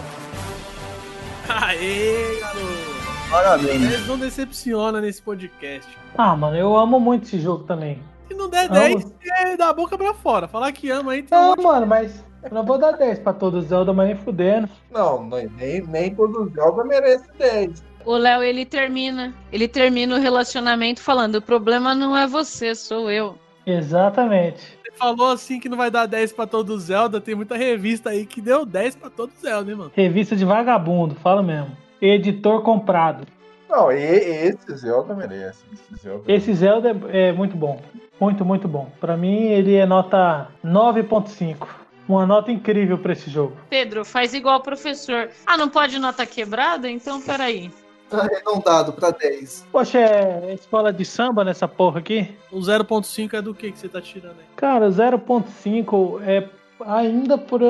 Aê, garoto. Parabéns. 10 não decepciona nesse podcast. Ah, mano, eu amo muito esse jogo também. Se não der Amo. 10, é da boca pra fora. Falar que ama aí tem um Não, monte mano, mas eu não vou dar 10 pra todos os Zelda, mas nem fudendo. Não, nem, nem, nem todo Zelda merece 10. O Léo, ele termina. Ele termina o relacionamento falando: o problema não é você, sou eu. Exatamente. Você falou assim que não vai dar 10 pra todo Zelda. Tem muita revista aí que deu 10 pra todo Zelda, hein, mano? Revista de vagabundo, fala mesmo. Editor comprado. Não, e esse Zelda merece. Esse Zelda Esse Zelda é, é muito bom. Muito, muito bom. Pra mim, ele é nota 9.5. Uma nota incrível pra esse jogo. Pedro, faz igual o professor. Ah, não pode nota quebrada? Então, peraí. Tá arredondado pra 10. Poxa, é escola de samba nessa porra aqui? O 0.5 é do que que você tá tirando aí? Cara, 0.5 é ainda por.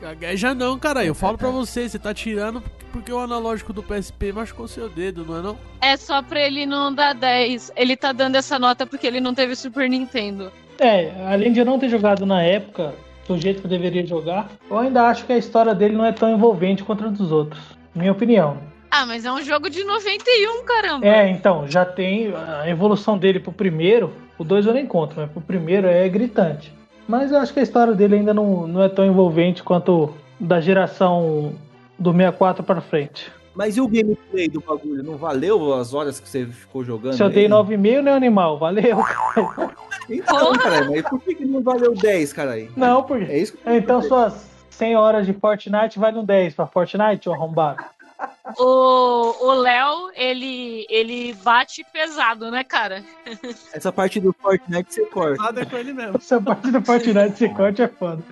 Gagueja não, cara. Eu falo pra você, você tá tirando porque o analógico do PSP machucou seu dedo, não é não? É só pra ele não dar 10. Ele tá dando essa nota porque ele não teve Super Nintendo. É, além de eu não ter jogado na época, do jeito que eu deveria jogar, eu ainda acho que a história dele não é tão envolvente quanto a dos outros. Minha opinião. Ah, mas é um jogo de 91, caramba. É, então, já tem a evolução dele pro primeiro. O 2 eu nem conto, mas pro primeiro é gritante. Mas eu acho que a história dele ainda não, não é tão envolvente quanto da geração do 64 pra frente. Mas e o gameplay do bagulho? Não valeu as horas que você ficou jogando? Se eu dei ele? 9,5, né, animal? Valeu. Então, cara, mas por que, que não valeu 10, cara aí? Não, porque. É isso que Então suas 100 horas de Fortnite vai no 10 pra Fortnite, ô arrombado. O Léo, ele, ele bate pesado, né, cara? essa parte do Fortnite você corta. Nada é com ele mesmo. Essa parte do Fortnite se corte é foda.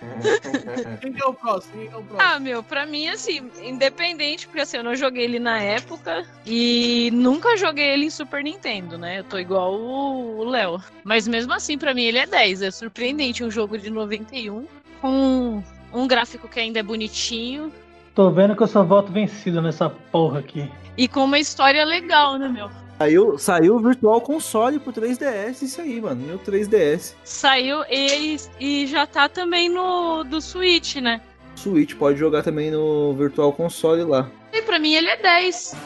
Quem que é o próximo? É o próximo? Ah, meu, pra mim, assim, independente, porque assim, eu não joguei ele na época e nunca joguei ele em Super Nintendo, né? Eu tô igual o o Léo. Mas mesmo assim, pra mim, ele é 10. É surpreendente um jogo de 91 com um gráfico que ainda é bonitinho Tô vendo que eu só voto vencido nessa porra aqui. e com uma história legal, né, meu? Saiu, saiu o Virtual Console pro 3DS, isso aí, mano. Meu 3DS. Saiu e, e já tá também no do Switch, né? Switch pode jogar também no Virtual Console lá. E pra mim ele é 10.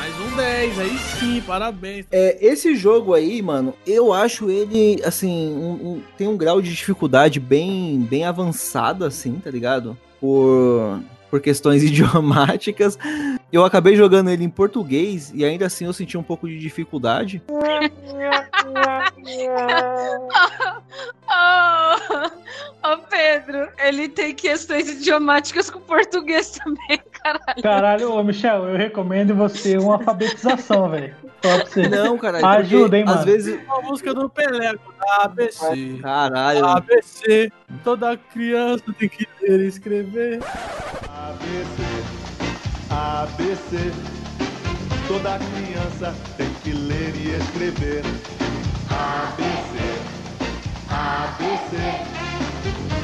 Mais um 10, aí sim, parabéns. É, esse jogo aí, mano, eu acho ele, assim, um- um- tem um grau de dificuldade bem, bem avançado, assim, tá ligado? Por, por questões idiomáticas. Eu acabei jogando ele em português e ainda assim eu senti um pouco de dificuldade. Ô, ô, Pedro, ele tem questões idiomáticas com português também, caralho. Caralho, ô Michel, eu recomendo você uma alfabetização, velho. Pra você. Não, cara, Ajuda, hein, mano. Às vezes. A música do Pelé, ABC. Caralho. ABC. Toda criança tem que ler e escrever. ABC, ABC. Toda criança tem que ler e escrever. ABC, ABC.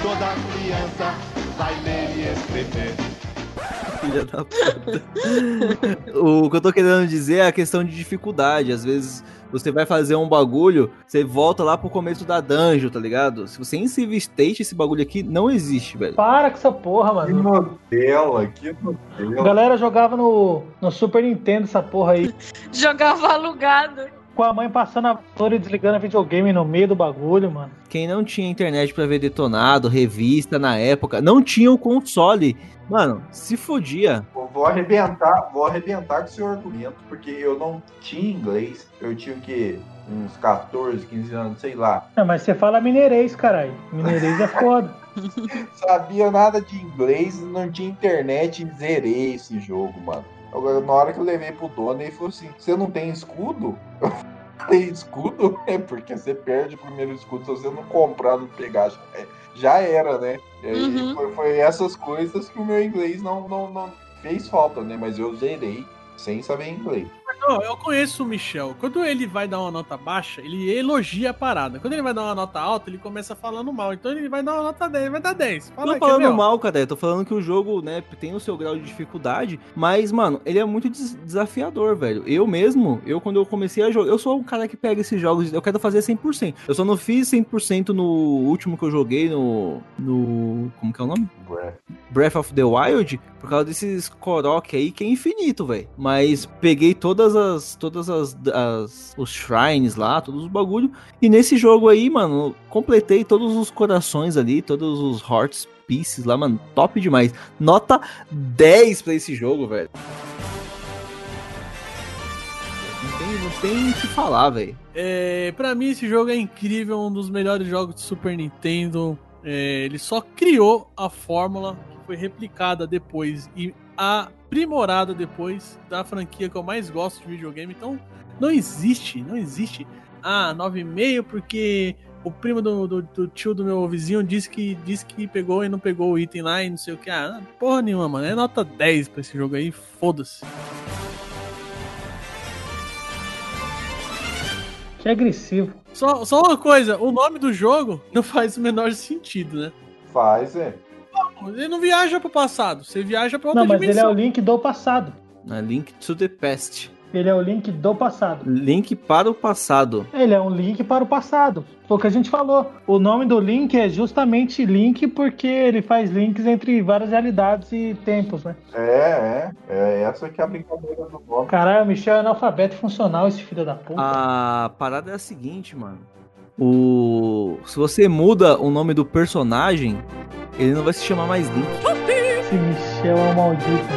Toda criança vai ler e escrever. Filha da puta. o que eu tô querendo dizer é a questão de dificuldade. Às vezes você vai fazer um bagulho, você volta lá pro começo da dungeon, tá ligado? Se você Civ State, esse bagulho aqui não existe, velho. Para com essa porra, Que mano. Nutella, que A Nutella. galera jogava no, no Super Nintendo essa porra aí. Jogava alugado. Com a mãe passando a vassoura e desligando a videogame no meio do bagulho, mano. Quem não tinha internet pra ver detonado, revista na época, não tinha o console. Mano, se fodia. Vou- Vou arrebentar, vou arrebentar com o seu argumento, porque eu não tinha inglês. Eu tinha o quê? Uns 14, 15 anos, sei lá. É, mas você fala mineirês, caralho. Mineirês é foda. Sabia nada de inglês, não tinha internet e zerei esse jogo, mano. Agora, na hora que eu levei pro dono, ele falou assim: Você não tem escudo? Eu falei: Escudo? É porque você perde o primeiro escudo se você não comprar, não pegar. Já, é- já era, né? E aí Uhum. foi, foi essas coisas que o meu inglês não, não, não fez falta, né? Mas eu zerei sem saber inglês. Não, eu conheço o Michel. Quando ele vai dar uma nota baixa, ele elogia a parada. Quando ele vai dar uma nota alta, ele começa falando mal. Então ele vai dar uma nota 10, vai dar 10. Fala Não falando mal, cara. Eu tô falando que o jogo, né, tem o seu grau de dificuldade, mas, mano, ele é muito des- desafiador, velho. Eu mesmo, eu quando eu comecei a jogar, eu sou um cara que pega esses jogos, eu quero fazer 100%. Eu só não fiz 100% no último que eu joguei no no como que é o nome? Ué. Breath of the Wild, por causa desses Korok aí que é infinito, velho. Mas peguei todas as todas as, as os shrines lá, todos os bagulho e nesse jogo aí, mano, completei todos os corações ali, todos os hearts pieces lá, mano, top demais. Nota 10 pra esse jogo, velho. Não tem não tem o que falar, velho. É, pra mim, esse jogo é incrível, um dos melhores jogos de Super Nintendo. É, ele só criou a fórmula que foi replicada depois e aprimorada depois da franquia que eu mais gosto de videogame. Então, não existe, não existe. Ah, 9,5 porque o primo do, do, do tio do meu vizinho disse que, disse que pegou e não pegou o item lá e não sei o que. Ah, porra nenhuma, mano. É nota 10 pra esse jogo aí, foda-se. Que agressivo. Só, só uma coisa, o nome do jogo não faz o menor sentido, né? Faz, é. Ele não viaja pro passado, você viaja pra outra Não, mas ele é dimensão. o Link do passado. A Link to the Past. Ele é o Link do passado. Link para o passado. Ele é um link para o passado. Foi o que a gente falou. O nome do link é justamente link porque ele faz links entre várias realidades e tempos, né? É, é. É essa que é a brincadeira do nome. Caralho, o Michel é analfabeto funcional, esse filho da puta. A parada é a seguinte, mano. O... Se você muda o nome do personagem, ele não vai se chamar mais Link. Esse Michel é um maldito.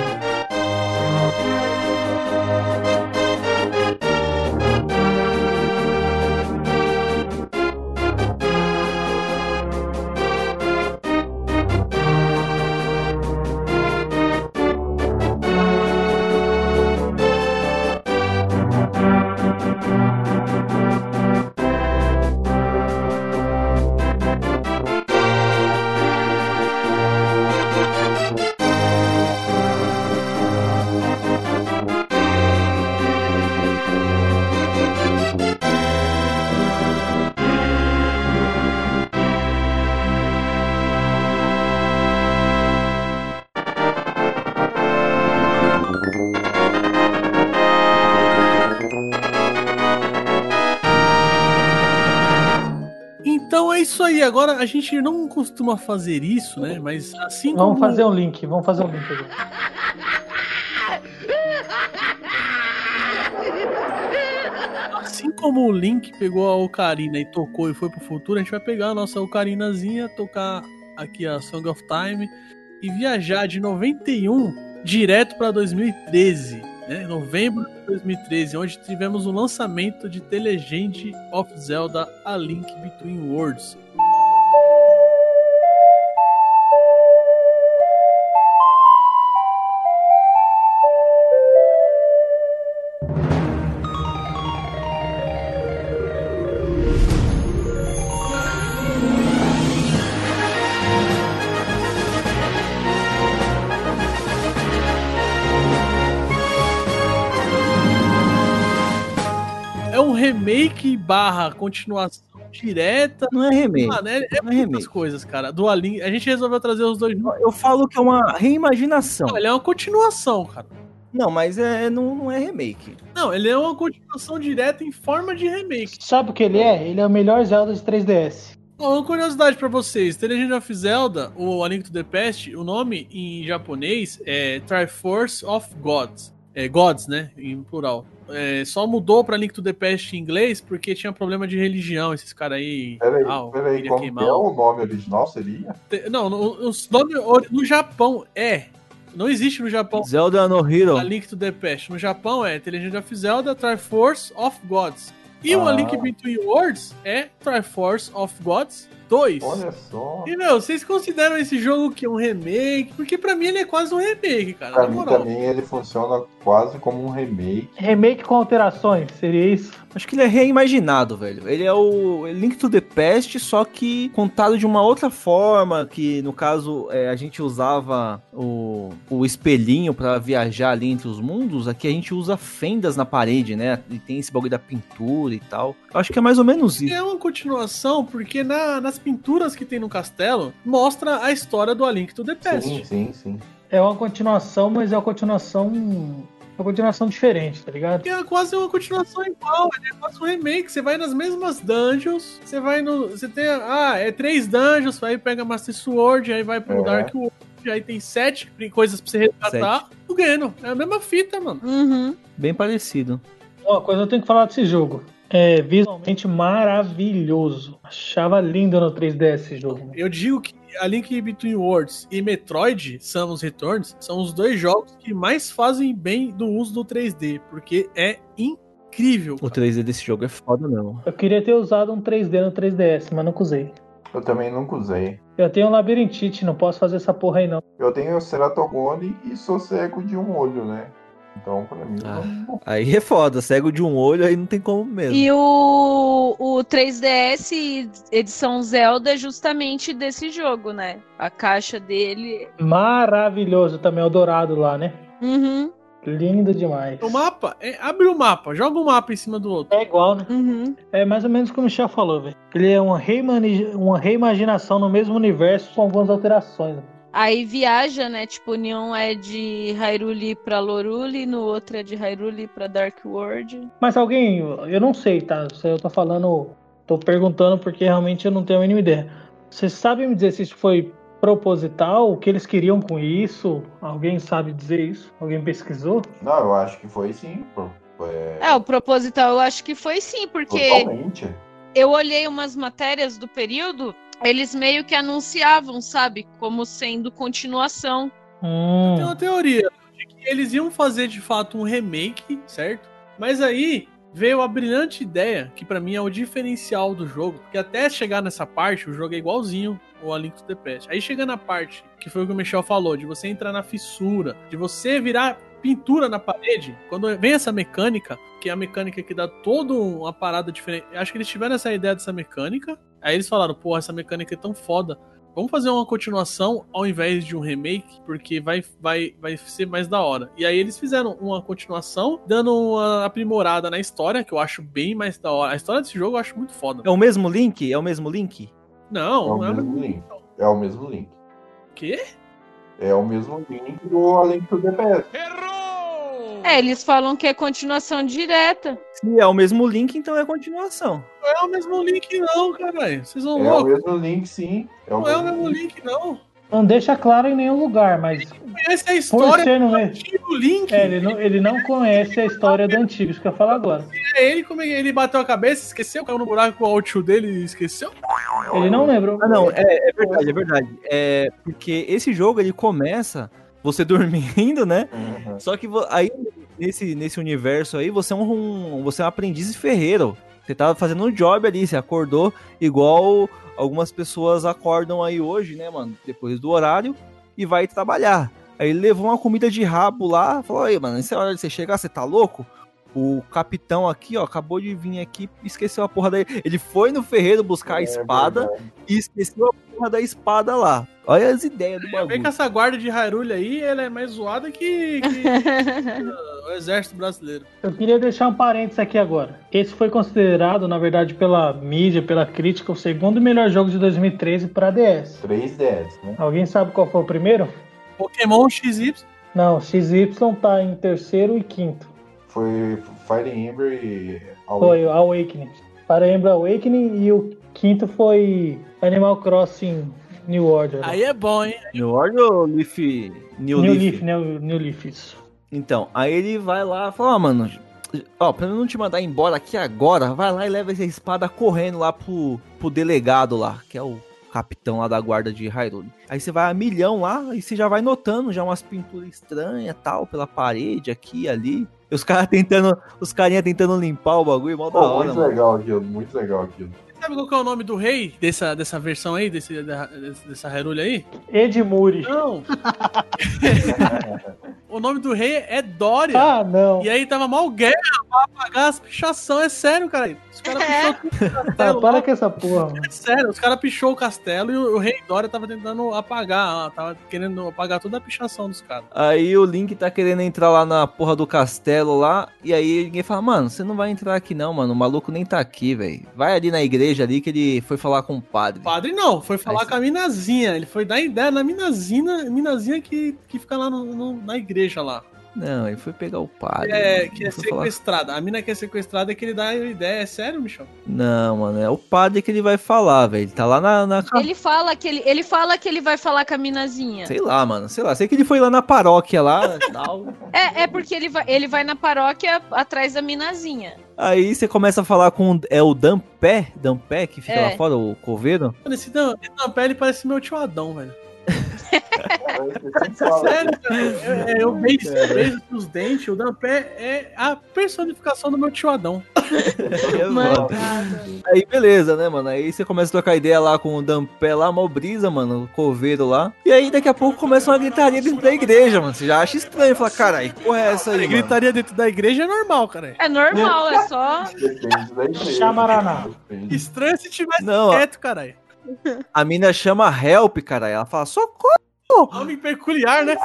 A gente não costuma fazer isso, né? Mas assim Vamos como. fazer um link, vamos fazer um link. Assim como o Link pegou a Ocarina e tocou e foi pro futuro, a gente vai pegar a nossa Ocarinazinha, tocar aqui a Song of Time e viajar de 91 direto pra 2013, né? Novembro de 2013, onde tivemos o lançamento de The Legend of Zelda: A Link Between Worlds. Remake barra continuação direta. Não é remake. Mano, é, é Não é muitas remake. coisas, cara. Do A gente resolveu trazer os dois. Eu falo que é uma reimaginação. Não, ele é uma continuação, cara. Não, mas é, não, não é remake. Não, ele é uma continuação direta em forma de remake. Sabe o que ele é? Ele é o melhor Zelda de 3DS. Ó, Uma curiosidade pra vocês: The Legend of Zelda, o A Link to the Past, o nome em japonês é Triforce of Gods. É Gods, né? Em plural. É, só mudou pra Link to the Past em inglês porque tinha problema de religião. Esses caras aí. Peraí, ah, peraí, como queimar é o- o nome original seria? Te- Não, no, os nome ori- no Japão é. Não existe no Japão. Zelda no Hero. A Link to the Past. No Japão é The Legend of Zelda Triforce of Gods. E o A Ah. Link Between Worlds é Triforce of Gods 2. Olha só. E, meu, vocês consideram esse jogo que é um remake? Porque pra mim ele é quase um remake, cara. Pra na mim moral. também ele funciona quase como um remake. Remake com alterações, seria isso? Acho que ele é reimaginado, velho. Ele é o Link to the Past, só que contado de uma outra forma, que no caso é, a gente usava o, o espelhinho pra viajar ali entre os mundos, aqui a gente usa fendas na parede, né? E tem esse bagulho da pintura e tal. Eu acho que é mais ou menos isso. é uma continuação, porque na- nas pinturas que tem no castelo, mostra a história do A Link to the Past. Sim, sim, sim. É uma continuação, mas é uma continuação. Uma continuação diferente, tá ligado? Que é quase uma continuação igual, é quase um remake. Você vai nas mesmas dungeons, você vai no. Você tem. Ah, é três dungeons, aí pega Master Sword, aí vai pro É. Dark World, aí tem sete coisas pra você resgatar. O Geno. É a mesma fita, mano. Uhum. Bem parecido. Uma coisa eu tenho que falar desse jogo. É visualmente maravilhoso. Achava lindo no 3DS esse jogo. Eu digo que a Link Between Worlds e Metroid, Samus Returns, são os dois jogos que mais fazem bem do uso do 3D, porque é incrível. O cara. 3D desse jogo é foda, não. Eu queria ter usado um 3D no 3DS, mas nunca usei. Eu também nunca usei. Eu tenho um labirintite, não posso fazer essa porra aí não. Eu tenho o Ceratogone e sou cego de um olho, né? Então, pra mim, Ah. não- Aí é foda, cego de um olho, aí não tem como mesmo. E o, o 3DS edição Zelda é justamente desse jogo, né? A caixa dele. Maravilhoso também, o dourado lá, né? Uhum, Lindo demais. O mapa, é, abre o mapa, joga o mapa em cima do outro. É igual, né? uhum. É mais ou menos como o Michel falou, velho. Ele é uma reimaginação no mesmo universo com algumas alterações. né? Aí viaja, né? Tipo, nenhum é de Hyrule pra Lorule, no outro é de Hyrule pra Dark World. Mas alguém, eu não sei, tá? Eu tô falando, tô perguntando porque realmente eu não tenho a mínima ideia. Vocês sabem me dizer se isso foi proposital? O que eles queriam com isso? Alguém sabe dizer isso? Alguém pesquisou? Não, eu acho que foi sim. pô. É, É, o proposital eu acho que foi sim, porque Totalmente. eu olhei umas matérias do período, eles meio que anunciavam, sabe? Como sendo continuação. Hum, Tem uma teoria de que eles iam fazer de fato um remake, certo? Mas aí veio a brilhante ideia, que pra mim é o diferencial do jogo, porque até chegar nessa parte, o jogo é igualzinho o A Link to the Past. Aí chega na parte, que foi o que o Michel falou, de você entrar na fissura, de você virar pintura na parede, quando vem essa mecânica, que é a mecânica que dá toda uma parada diferente. Acho que eles tiveram essa ideia dessa mecânica, aí eles falaram, pô, essa mecânica é tão foda, Vamos fazer uma continuação ao invés de um remake, porque vai, vai, vai ser mais da hora. E aí eles fizeram uma continuação, dando uma aprimorada na história, que eu acho bem mais da hora. A história desse jogo eu acho muito foda. É o mesmo link? É o mesmo link? Não, É o não é mesmo link. É o mesmo link. o quê? É o mesmo link do Além do The Past. É, eles falam que é continuação direta. Se é o mesmo link, então é continuação. Não é o mesmo link, não, caralho. Vocês são É o loucos. mesmo link, sim. É o Não é o mesmo mesmo link, não. não deixa claro em nenhum lugar, mas Conhece a por história ser do Link. É, ele não, ele não conhece a história do antigo, isso que eu falo agora. É ele, como ele bateu a cabeça, esqueceu, caiu no buraco com o alt dele e esqueceu. Ele não lembrou. Ah, não, é, é verdade, é verdade. É porque esse jogo ele começa você dormindo, né? Uhum. Só que aí nesse, nesse universo aí você é um, você é um aprendiz ferreiro. Você tava fazendo um job ali, você acordou igual algumas pessoas acordam aí hoje, né, mano? Depois do horário e vai trabalhar. Aí ele levou uma comida de rabo lá, falou: "Aí, mano, essa é hora de você chegar, você tá louco?" O capitão aqui, ó, acabou de vir aqui e esqueceu a porra daí. Ele foi no ferreiro buscar a É espada verdade. e esqueceu a porra da espada lá. Olha as ideias do Vem bagulho. que essa guarda de Hyrule aí, ela é mais zoada que, que o exército brasileiro. Eu queria deixar um parênteses aqui agora. Esse foi considerado, na verdade, pela mídia, pela crítica, o segundo melhor jogo de 2013 para DS. 3DS, né? Alguém sabe qual foi o primeiro? Pokémon XY. Não, XY tá em terceiro e quinto. Foi Fire Emblem e Foi o Awakening. Fire Emblem Awakening e o quinto foi Animal Crossing New Order. Aí é bom, hein? New Order ou Leaf? New, New Leaf? Leaf, né? O New Leaf, isso. Então, aí ele vai lá e fala, ó, mano, ó, pra eu não te mandar embora aqui agora, vai lá e leva essa espada correndo lá pro, pro delegado lá, que é o capitão lá da guarda de Hyrule. Aí você vai a milhão lá e você já vai notando já umas pinturas estranhas tal, pela parede aqui e ali. E os caras tentando, os carinha tentando limpar o bagulho, mal da Pô, hora, muito mano. legal aquilo, muito legal aquilo. Sabe qual que é o nome do rei dessa, dessa versão aí, desse, da- dessa Hyrule aí? Edmure. Não. o nome do rei é Dória. Ah, não. E aí tava mal guerra pra apagar as pichação. É sério, cara. Os caras pichou tudo o Tá, castelo. para com essa porra, mano. É sério, os caras pichou o castelo e o, o rei Dória tava tentando apagar. ó, Tava querendo apagar toda a pichação dos caras. Aí o Link tá querendo entrar lá na porra do castelo lá, e aí ninguém fala, mano, você não vai entrar aqui não, mano, o maluco nem tá aqui, velho. Vai ali na igreja ali que ele foi falar com o padre. Padre não, foi falar Aí com a minazinha. Ele foi dar ideia na minazinha, minazinha que, que fica lá no- no- na igreja lá. Não, ele foi pegar o padre. É, mano, que é falar- sequestrada. A mina que é sequestrada é que ele dá a ideia. É sério, Michel? Não, mano, é o padre que ele vai falar, velho. Ele tá lá na, na- Ele fala que ele, ele fala que ele vai falar com a minazinha. Sei lá, mano, sei lá. Sei que ele foi lá na paróquia lá e tal. É, é porque ele vai, ele vai na paróquia atrás da minazinha. Aí você começa a falar com é o Dampé, Dampé que fica É. lá fora, o coveiro. Mano, esse Dampé, ele parece meu tio Adão, velho. Sério, cara, eu, eu beijo, beijo os dentes, o Dampé é a personificação do meu tio Adão. Mano. Aí beleza, né, mano? Aí você começa a trocar ideia lá com o Dampé lá, mal brisa, mano, o coveiro lá. E aí daqui a pouco começa uma gritaria dentro da igreja, mano. Você já acha estranho, fala, caralho, que porra é essa aí, mano? Gritaria dentro da igreja é normal, cara. É normal, é só. Depende da igreja. Estranho se tivesse Não, quieto, caralho. A mina chama help, caralho. Ela fala, socorro! Homem peculiar, né?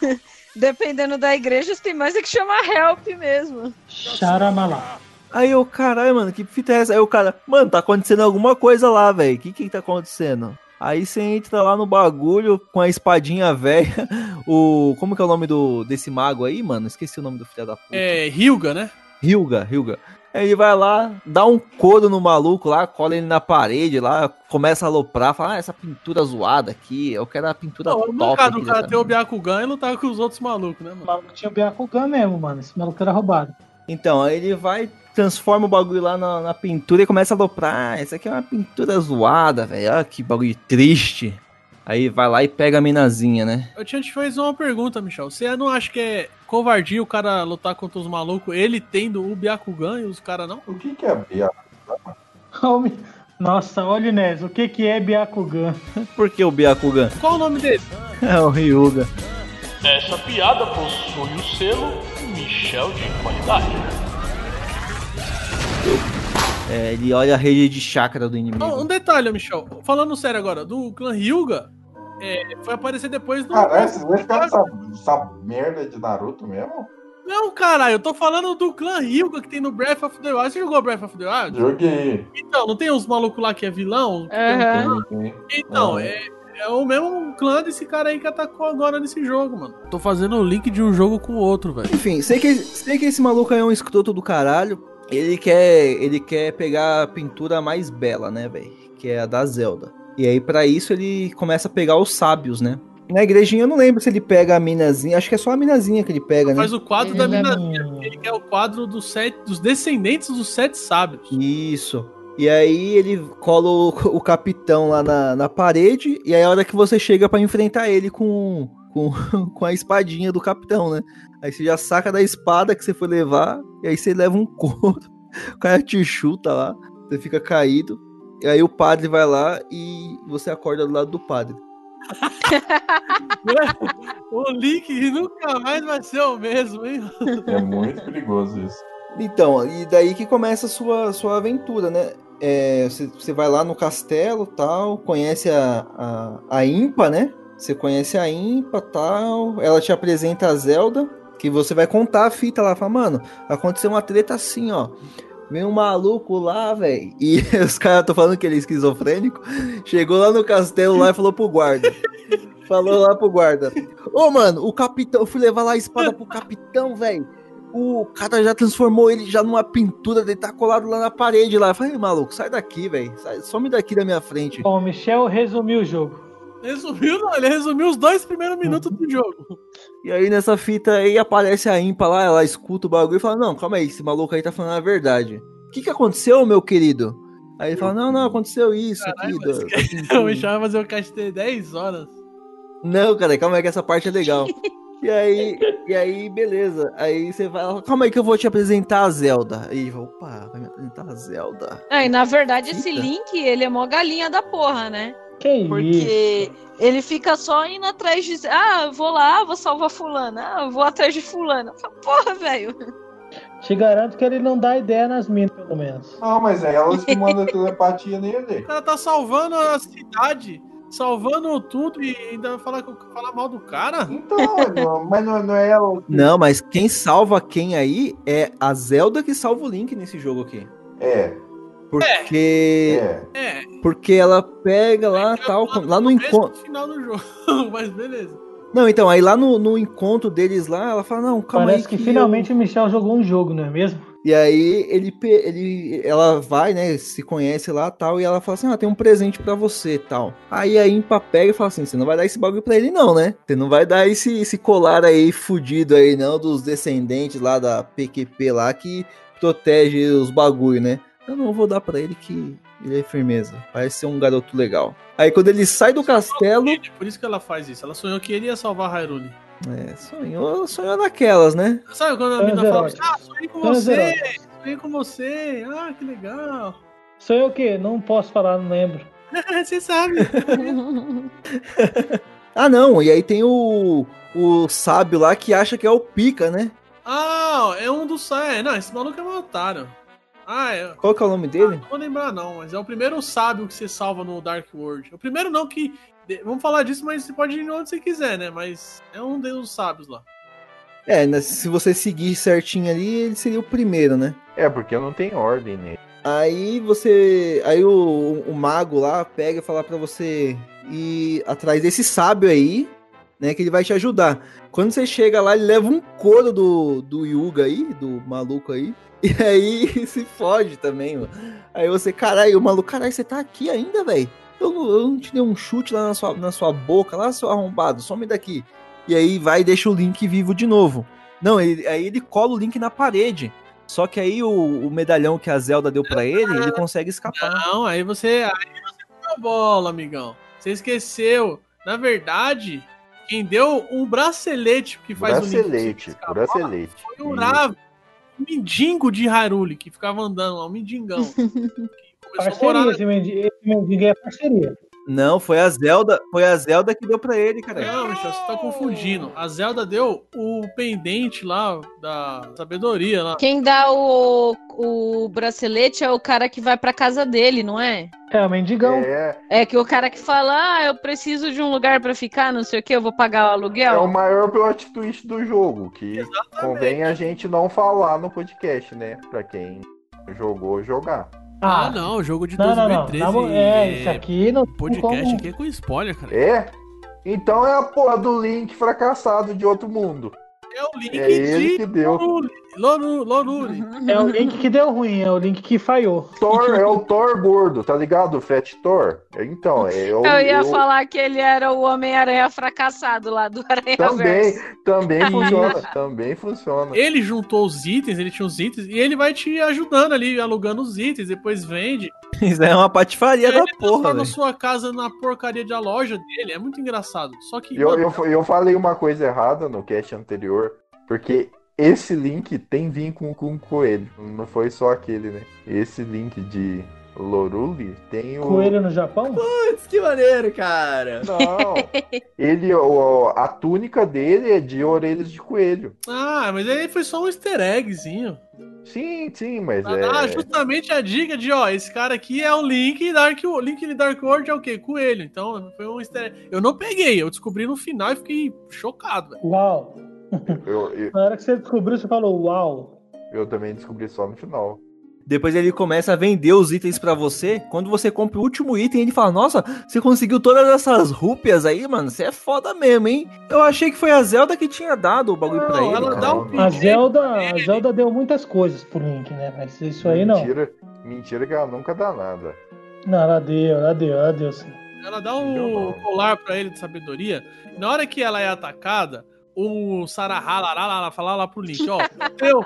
Dependendo da igreja, tem mais é que chamar help mesmo. Charamalá. Aí eu, caralho, mano, que fita é essa? Aí o cara, mano, tá acontecendo alguma coisa lá, velho. O que que tá acontecendo? Aí você entra lá no bagulho com a espadinha velha. O. Como que é o nome do desse mago aí, mano? Esqueci o nome do filho da puta. É, Hilga, né? Hilga, Hilga. Aí ele vai lá, dá um couro no maluco lá, cola ele na parede lá, começa a aloprar, fala, ah, essa pintura zoada aqui, eu quero a pintura Não, o top. mercado aqui do cara ter o Byakugan e lutar com os outros malucos, né, O mano? maluco tinha o Byakugan mesmo, mano. Esse maluco era roubado. Então, aí ele vai, transforma o bagulho lá na, na pintura e começa a aloprar. Ah, essa aqui é uma pintura zoada, velho. Olha que bagulho triste. Aí vai lá e pega a minazinha, né? Eu tinha te fez uma pergunta, Michel. Você não acha que é covardia o cara lutar contra os malucos, ele tendo o Byakugan e os caras não? O que, que é? Homem- Nossa, olha o Nes, o que que é Byakugan? Por que o Byakugan? Qual o nome dele? É o Ryuga. Essa piada possui o selo Michel de qualidade. É, ele olha a rede de chakra do inimigo. Um detalhe, Michel. Falando sério agora, do clã Hyuga, é, foi aparecer depois do. Caralho, vocês vão ficar essa, essa merda de Naruto mesmo? Não, caralho, eu tô falando do clã Hyuga que tem no Breath of the Wild. Você jogou Breath of the Wild? Joguei. Então, não tem uns malucos lá que é vilão? Tem, tem. Então, Ah. é, é o mesmo clã desse cara aí que atacou agora nesse jogo, mano. Tô fazendo o link de um jogo com o outro, velho. Enfim, sei que, sei que esse maluco aí é um escroto do caralho. Ele quer, ele quer pegar a pintura mais bela, né, velho? Que é a da Zelda. E aí, pra isso, ele começa a pegar os sábios, né? Na igrejinha eu não lembro se ele pega a minazinha. Acho que é só a minazinha que ele pega, né? Faz o quadro da Ele mina. leva um- Ele quer o quadro dos, sete, dos descendentes dos sete sábios. Isso. E aí ele cola o, o capitão lá na, na parede. E aí a hora que você chega pra enfrentar ele com, com, com a espadinha do capitão, né? Aí você já saca da espada que você foi levar. E aí você leva um couro. O cara te chuta lá. Você fica caído. E aí o padre vai lá e você acorda do lado do padre. o link nunca mais vai ser o mesmo, hein? É muito perigoso isso. Então, e daí que começa a sua, sua aventura, né? É, você, você vai lá no castelo tal, conhece a, a, a Impa, né? Você conhece a Impa tal, ela te apresenta a Zelda, que você vai contar a fita lá, fala, mano, aconteceu uma treta assim, ó. Vem um maluco lá, velho. E os caras tô falando que ele é esquizofrênico. Chegou lá no castelo lá e falou pro guarda. Falou lá pro guarda. Ô, mano, o capitão. Eu fui levar lá a espada pro capitão, velho. O cara já transformou ele já numa pintura, ele tá colado lá na parede lá. Eu falei, maluco, sai daqui, velho. Some daqui da minha frente. Bom, o Michel resumiu o jogo. Resumiu, não, ele resumiu os dois primeiros minutos do jogo. E aí nessa fita aí aparece a Impa lá, ela escuta o bagulho e fala: Não, calma aí, esse maluco aí tá falando a verdade. O que que aconteceu, meu querido? Aí ele fala: Não, não, aconteceu isso Caralho, aqui. mas da- que- da pintura." Eu me chama fazer o cast de 10 horas. Não, cara, calma aí que essa parte é legal. E aí, e aí, beleza. Aí você vai calma aí que eu vou te apresentar a Zelda. Aí, opa, vai me apresentar a Zelda. Ah, e na verdade, esse Eita. Link, ele é mó galinha da porra, né? Que isso? Porque ele fica só indo atrás de. Ah, vou lá, vou salvar fulano. Ah, vou atrás de falo, Porra, velho. Te garanto que ele não dá ideia nas minas, pelo menos. Não, mas é elas que mandam telepatia nele. O cara tá salvando a cidade, salvando tudo e ainda vai falar, falar mal do cara? Então, não- mas não, não é ela. que- Não, mas quem salva quem aí é a Zelda que salva o Link nesse jogo aqui. É, Porque. é. É, Porque ela pega lá tal. Lá no começo e encontro. final do jogo. Mas beleza. Não, então, aí lá no, no encontro deles lá, ela fala, não, calma Parece aí. que, eu- finalmente o Michel jogou um jogo, não é mesmo? E aí ele, ele, ela vai, né, se conhece lá tal, e ela fala assim, ah, tem um presente pra você tal. Aí a Impa pega e fala assim, você não vai dar esse bagulho pra ele não, né? Você não vai dar esse, esse colar aí fudido aí não, dos descendentes lá da PQP lá, que protege os bagulho, né? Eu não vou dar pra ele que ele é firmeza. Parece ser um garoto legal. Aí quando ele sai do castelo. Por isso que ela faz isso. Ela sonhou que ele ia salvar Hyrule. É, sonhou, sonhou naquelas, né? Sabe quando a mina fala, eróticos. ah, sonhei com você, sonhei com você, ah, que legal. Sou eu o quê? Não posso falar, não lembro. você sabe. Ah, não. E aí tem o. O sábio lá que acha que é o pica, né? Ah, é um dos. É, não, esse maluco é um otário. Ah, é. Qual que é o nome dele? Não vou lembrar, não, mas é o primeiro sábio que você salva no Dark World. O primeiro não que. Vamos falar disso, mas você pode ir onde você quiser, né? Mas é um dos sábios lá. É, né, se você seguir certinho ali, ele seria o primeiro, né? É, porque não tem ordem nele. Aí você. Aí o, o mago lá pega e fala pra você ir atrás desse sábio aí, né? Que ele vai te ajudar. Quando você chega lá, ele leva um couro do, do Yuga aí, do maluco aí. E aí se foge também, mano. Aí você, caralho, o maluco, caralho, você tá aqui ainda, velho? Eu, eu não te dei um chute lá na sua, na sua boca, lá, seu arrombado, some daqui. E aí vai e deixa o Link vivo de novo. Não, ele- aí ele cola o Link na parede. Só que aí o, o medalhão que a Zelda deu pra ele, ele consegue escapar. Não, aí você. Aí você a bola, amigão. Você esqueceu. Na verdade, quem deu um bracelete que faz o Link Bracelete, escapar bracelete. Foi o Rav, o mendigo de Hyrule, que ficava andando lá, um mendigão. começou a morar Parceria, esse mendigo é parceria. Não, foi a Zelda, foi a Zelda que deu pra ele, cara. Não, Michel, você tá confundindo. A Zelda deu o pendente lá da sabedoria lá. Quem dá o, o bracelete é o cara que vai pra casa dele, não é? É, o mendigão. É, É que o cara que fala, ah, eu preciso de um lugar pra ficar, não sei o que, eu vou pagar o é aluguel. o maior plot twist do jogo, que convém a gente não falar no podcast, né? Pra quem jogou, jogar. Ah, não, o jogo de Não, não, não. 2013. Na mo- É, isso aqui não tem Podcast como- aqui é com spoiler, cara. É? Então é a porra do Link fracassado de outro mundo. É o Link É ele de que deu. Lorule. Lorule. É o link que deu ruim, é o link que falhou. Thor é o Thor gordo, tá ligado? Fat Thor. Então, é eu, Eu ia eu- falar que ele era o Homem-Aranha fracassado lá do Aranha Também, Verso. também funciona, também funciona. Ele juntou os itens, ele tinha os itens, e ele vai te ajudando ali, alugando os itens, depois vende. Isso é uma patifaria E da ele porra, transforma velho. sua casa na porcaria da loja dele. É muito engraçado. Só que. Eu, mano, eu, eu falei uma coisa errada no cast anterior, porque esse link tem vínculo com o coelho. Não foi só aquele, né? Esse link de Loruli tem o. Coelho no Japão? Putz, que maneiro, cara. Não. Ele, o, a túnica dele é de orelhas de coelho. Ah, mas aí foi só um easter eggzinho. Sim, sim, mas Pra dar é. justamente a dica de, ó, esse cara aqui é o Link Dark Link de Dark World é o quê? Coelho. Então, foi um easter. Eu não peguei, eu descobri no final e fiquei chocado, velho. Uau. Eu, eu, Na hora que você descobriu, você falou uau. eu também descobri só no final. Depois ele começa a vender os itens pra você. Quando você compra o último item, ele fala: Nossa, você conseguiu todas essas rúpias aí, mano. Você é foda mesmo, hein? Eu achei que foi a Zelda que tinha dado o bagulho pra Não, ele. ela cara. dá um A Zelda, a. Zelda deu muitas coisas pro Link, né? Mas isso aí não. Mentira, mentira que ela nunca dá nada. Não, ela deu, ela deu, ela deu sim. Ela dá um colar pra ele de sabedoria. Na hora que ela é atacada, o Sarahá lá, lá, lá, fala lá pro Link, ó, teu,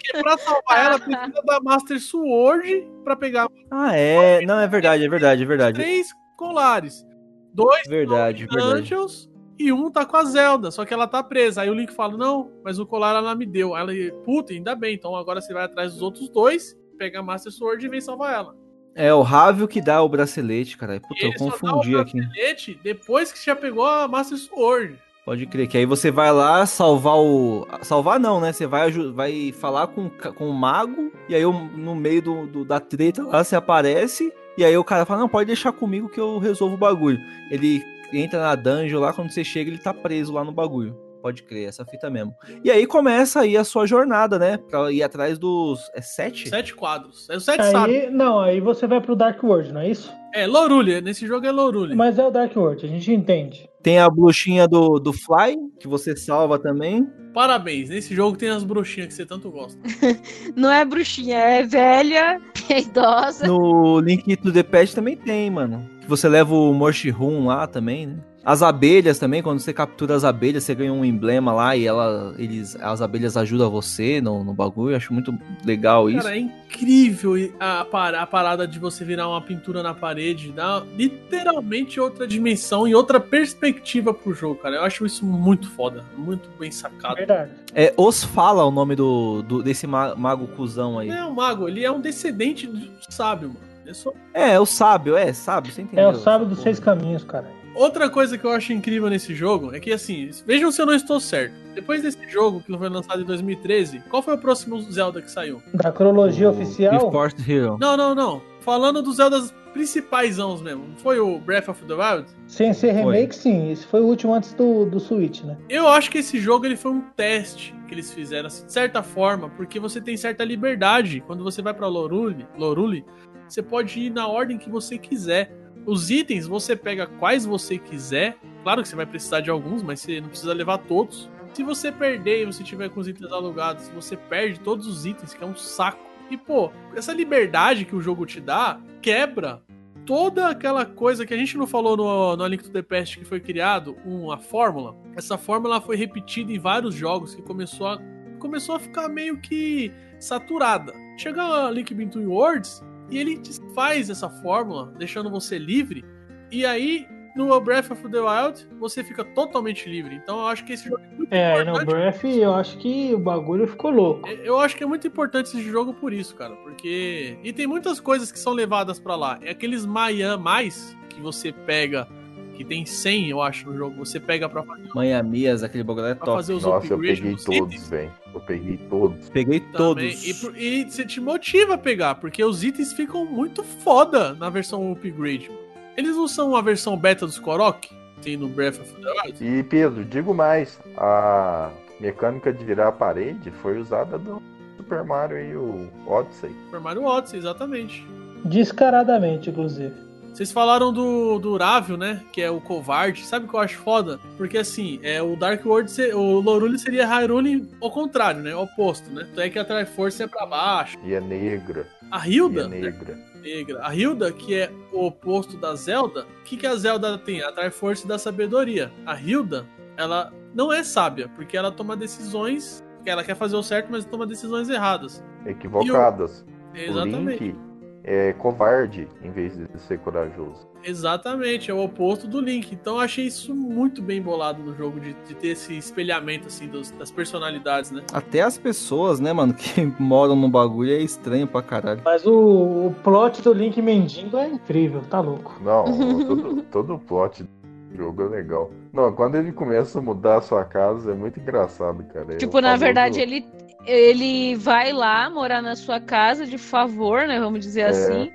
que pra salvar ela precisa da Master Sword pra pegar Ah, é. Não, é verdade, é verdade, é verdade. três colares. Dois Verdade, verdade. Angels e um tá com a Zelda, só que ela tá presa. Aí o Link fala: Não, mas o colar ela me deu. Ela, puta, ainda bem. Então agora você vai atrás dos outros dois, pega a Master Sword e vem salvar ela. É o Rávio que dá o bracelete, cara. Puta, eu confundi o aqui. bracelete depois que já pegou a Master Sword. Pode crer, que aí você vai lá salvar o. Salvar não, né? Você vai, vai falar com, com o mago, e aí no meio do, do- da treta lá você aparece, e aí o cara fala: Não, pode deixar comigo que eu resolvo o bagulho. Ele entra na dungeon lá, quando você chega, ele tá preso lá no bagulho. Pode crer, essa fita mesmo. E aí começa aí a sua jornada, né? Pra ir atrás dos. É sete? Sete quadros. É o sete. Aí, não, aí você vai pro Dark World, não é isso? É, Lorule. Nesse jogo é Lorule. Mas é o Dark World, a gente entende. Tem a bruxinha do, do Fly, que você salva também. Parabéns. Nesse jogo tem as bruxinhas que você tanto gosta. Não é bruxinha, é velha, é idosa. No Link to the Past também tem, mano. Que você leva o Moshihun lá também, né? As abelhas também, quando você captura as abelhas, você ganha um emblema lá e ela, eles, as abelhas ajudam você no, no bagulho. Eu acho muito legal isso. Cara, é incrível a, par- a parada de você virar uma pintura na parede, dá literalmente outra dimensão e outra perspectiva pro jogo, cara. Eu acho isso muito foda, muito bem sacado. Verdade. É, Os Fala o nome do, do- desse ma- mago cuzão aí. Não é um mago, ele é um descendente do sábio, mano. É só- É, o sábio, é, sábio, você entendeu? É o sábio dos seis caminhos, cara. Outra coisa que eu acho incrível nesse jogo é que, assim, vejam se eu não estou certo. Depois desse jogo, que foi lançado em 2013, qual foi o próximo Zelda que saiu? Da cronologia O oficial, Force Hero. Não, não, não. Falando dos Zeldas principais mesmo. Não foi o Breath of the Wild? sem ser remake, sim. Esse foi o último antes do, do Switch, né? Eu acho que esse jogo ele foi um teste que eles fizeram, assim, de certa forma, porque você tem certa liberdade. Quando você vai pra Lorule, Lorule, você pode ir na ordem que você quiser. Os itens você pega quais você quiser. Claro que você vai precisar de alguns, mas você não precisa levar todos. Se você perder e você tiver com os itens alugados, você perde todos os itens, que é um saco. E pô, essa liberdade que o jogo te dá quebra toda aquela coisa que a gente não falou no, no Link to the Past que foi criado, uma fórmula. Essa fórmula foi repetida em vários jogos que começou a, começou a ficar meio que saturada. Chega a Link Between Worlds e ele desfaz essa fórmula, deixando você livre. E aí, no Breath of the Wild, você fica totalmente livre. Então eu acho que esse jogo é muito É, no importante. Breath eu acho que o bagulho ficou louco. Eu acho que é muito importante esse jogo por isso, cara. Porque. E tem muitas coisas que são levadas pra lá. É aqueles Mayan mais que você pega. Que tem 100, eu acho, no jogo. Você pega pra fazer, Manhamias, aquele bagulho é pra top. fazer os Nossa, eu peguei todos, velho. Eu peguei todos. Peguei Também. todos. E, e você te motiva a pegar, porque os itens ficam muito foda na versão upgrade. mano. Eles não são a versão beta dos Korok? Tem no Breath of the Wild? E Pedro, digo mais, a mecânica de virar a parede foi usada no Super Mario e o Odyssey. Super Mario Odyssey, exatamente. Descaradamente, inclusive. Vocês falaram do, do Rávio, né? Que é o covarde. Sabe o que eu acho foda? Porque assim, é, o Dark World, o Lorule seria Hyrule ao contrário, né? Oposto, né? Então é que a Triforce é pra baixo. E é negra. A E é Hilda, negra. negra. A Hilda, que é o oposto da Zelda, o que, que a Zelda tem? A Triforce da sabedoria. A Hilda, ela não é sábia, porque ela toma decisões. Ela quer fazer o certo, mas toma decisões erradas. Equivocadas. O Exatamente. Link é covarde em vez de ser corajoso. Exatamente, é o oposto do Link. Então eu achei isso muito bem bolado no jogo, de, de ter esse espelhamento, assim, dos- das personalidades, né? Até as pessoas, né, mano, que moram no bagulho é estranho pra caralho. Mas o, o plot do Link mendigo é incrível, tá louco. Não, todo, todo o plot do jogo é legal. Não, quando ele começa a mudar a sua casa é muito engraçado, cara. Tipo, na famoso- verdade, ele, ele vai lá morar na sua casa de favor, né? Vamos dizer É. assim.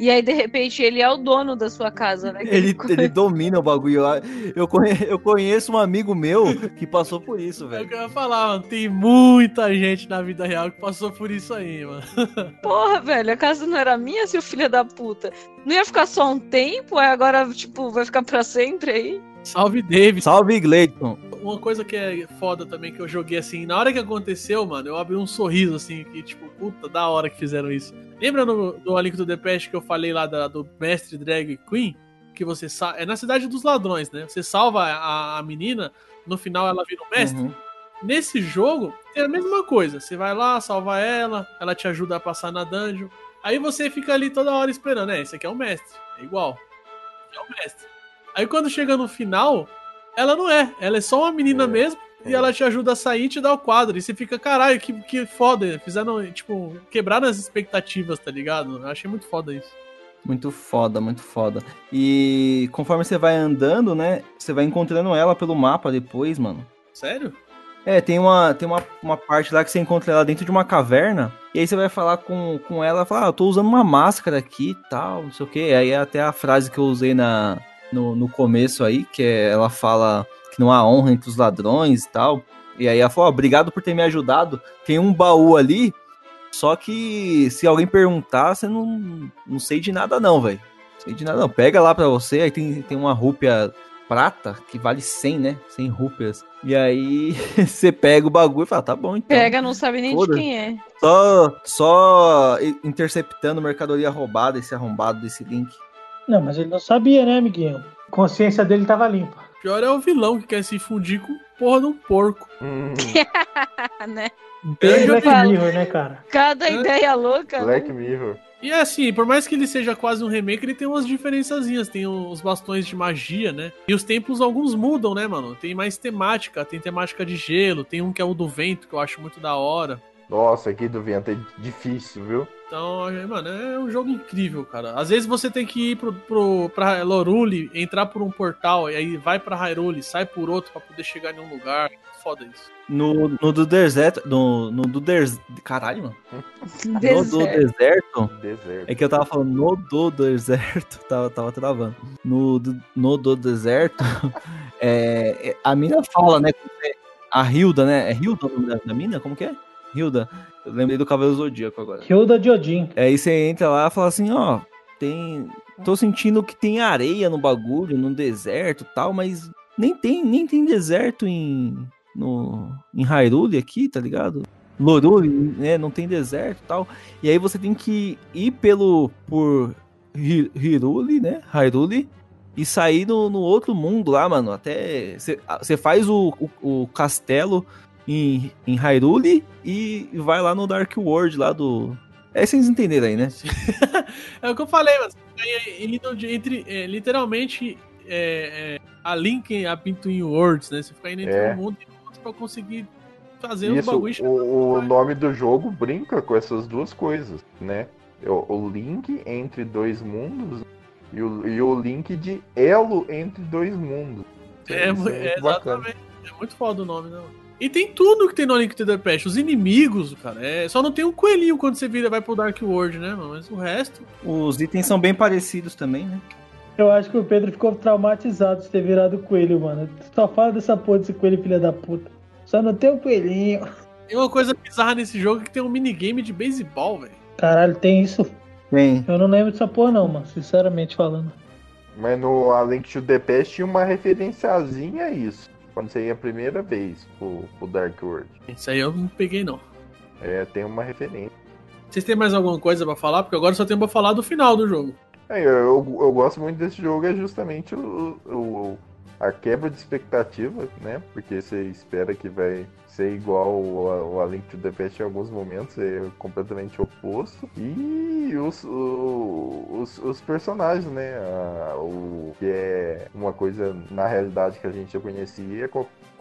E aí, de repente, ele é o dono da sua casa, né? Ele, ele domina o bagulho. Eu conhe- eu conheço um amigo meu que passou por isso, É o velho. que eu ia falar, mano. Tem muita gente na vida real que passou por isso aí, mano. Porra, velho, a casa não era minha, seu filho da puta. Não ia ficar só um tempo, aí agora, tipo, vai ficar pra sempre aí? Salve, David. Salve, Gleidson. Uma coisa que é foda também que eu joguei assim, na hora que aconteceu, mano, eu abri um sorriso assim, que tipo, puta, da hora que fizeram isso. Lembra no, do A Link to the Past que eu falei lá da- do Mestre Drag Queen? Que você sa- É na cidade dos ladrões, né? Você salva a, a menina, no final ela vira o mestre. Uhum. Nesse jogo, é a mesma coisa. Você vai lá, salva ela, ela te ajuda a passar na dungeon. Aí você fica ali toda hora esperando. É, esse aqui é o mestre. É igual. Esse aqui é o mestre. Aí quando chega no final, ela não é. Ela é só uma menina É, mesmo. E é. ela te ajuda a sair e te dá o quadro. E você fica, caralho, que, que foda. Fizeram, tipo, quebraram as expectativas, tá ligado? Eu achei muito foda isso. Muito foda, muito foda. E conforme você vai andando, né? Você vai encontrando ela pelo mapa depois, mano. Sério? É, tem uma, tem uma, uma parte lá que você encontra ela dentro de uma caverna. E aí você vai falar com, com ela, fala, ah, eu tô usando uma máscara aqui e tal, não sei o que. Aí é até a frase que eu usei na, no, no começo aí, que é, ela fala que não há honra entre os ladrões e tal. E aí ela falou, ó, obrigado por ter me ajudado. Tem um baú ali, só que se alguém perguntar, você não, não sei de nada não, velho. Sei de nada não. Pega lá pra você, aí tem, tem uma rúpia prata que vale 100, né? 100 rúpias. E aí você pega o bagulho e fala, tá bom então. Pega, não sabe nem de Foda. quem é. Só, só interceptando mercadoria roubada, esse arrombado desse link. Não, mas ele não sabia, né, amiguinho? A consciência dele tava limpa. Pior é o vilão que quer se fundir com porra de um porco. Hum, né? Bem Black falo. Mirror, né, cara? Cada É. ideia louca. né? Black Mirror. E assim, por mais que ele seja quase um remake, ele tem umas diferençazinhas. Tem os bastões de magia, né? E os templos, alguns mudam, né, mano? Tem mais temática. Tem temática de gelo. Tem um que é o do vento, que eu acho muito da hora. Nossa, aqui do vento é difícil, viu? Então, é, mano, é um jogo incrível, cara. Às vezes você tem que ir pro, pro, pra Loruli, entrar por um portal, e aí vai pra Hyrule, sai por outro pra poder chegar em um lugar. Foda isso. No, no do deserto. No, no do deserto. Caralho, mano. No do Deserto. deserto. Deserto. É que eu tava falando no do deserto, tava, tava travando. No, do- no do deserto, é, é, a mina fala, né? A Hilda, né? É Hilda o nome da, da mina? Como que é? Hilda. Eu lembrei do Cabelo Zodíaco agora. Hilda de Odin. É, Aí você entra lá e fala assim, ó, tem. Tô sentindo que tem areia no bagulho, no deserto e tal, mas nem tem, nem tem deserto em. No, em Hyrule aqui, tá ligado? Lorule, né? Não tem deserto e tal. E aí você tem que ir pelo. por Hyrule, né? Hyrule. E sair no, no outro mundo lá, mano. Até. Você faz o, o, o castelo em, em Hyrule e vai lá no Dark World lá do. É vocês entenderam aí, né? é o que eu falei, mas indo entre, é, literalmente, é, é, a Link a Between Worlds, né? Você fica indo entre É. um mundo e outro pra conseguir fazer os Isso, bagulhos. o, o nome do jogo brinca com essas duas coisas, né? O, o link entre dois mundos e o, e o link de elo entre dois mundos. É, é, muito bacana. exatamente. É muito foda o nome, né? E tem tudo que tem no Link to the Past. Os inimigos, cara. É, só não tem um coelhinho quando você vira vai pro Dark World, né, mano? Mas o resto. Os itens são bem parecidos também, né? Eu acho que o Pedro ficou traumatizado de ter virado coelho, mano. Só fala dessa porra desse coelho, filha da puta. Só não tem o coelhinho. Tem uma coisa bizarra nesse jogo que tem um minigame de beisebol, velho. Caralho, tem isso? Tem. Eu não lembro dessa porra, não, mano. Sinceramente falando. Mas no A Link to the Past tinha uma referenciazinha a isso. Quando você ia a primeira vez pro, pro Dark World. Isso aí eu não peguei, não. É, tem uma referência. Vocês têm mais alguma coisa pra falar? Porque agora só tem pra falar do final do jogo. É, eu, eu, eu gosto muito desse jogo, é justamente o- o- a quebra de expectativa, né? Porque você espera que vai ser igual o, A Link to the Past em alguns momentos, é completamente oposto. E os, os, os personagens, né? O que é uma coisa na realidade que a gente já conhecia é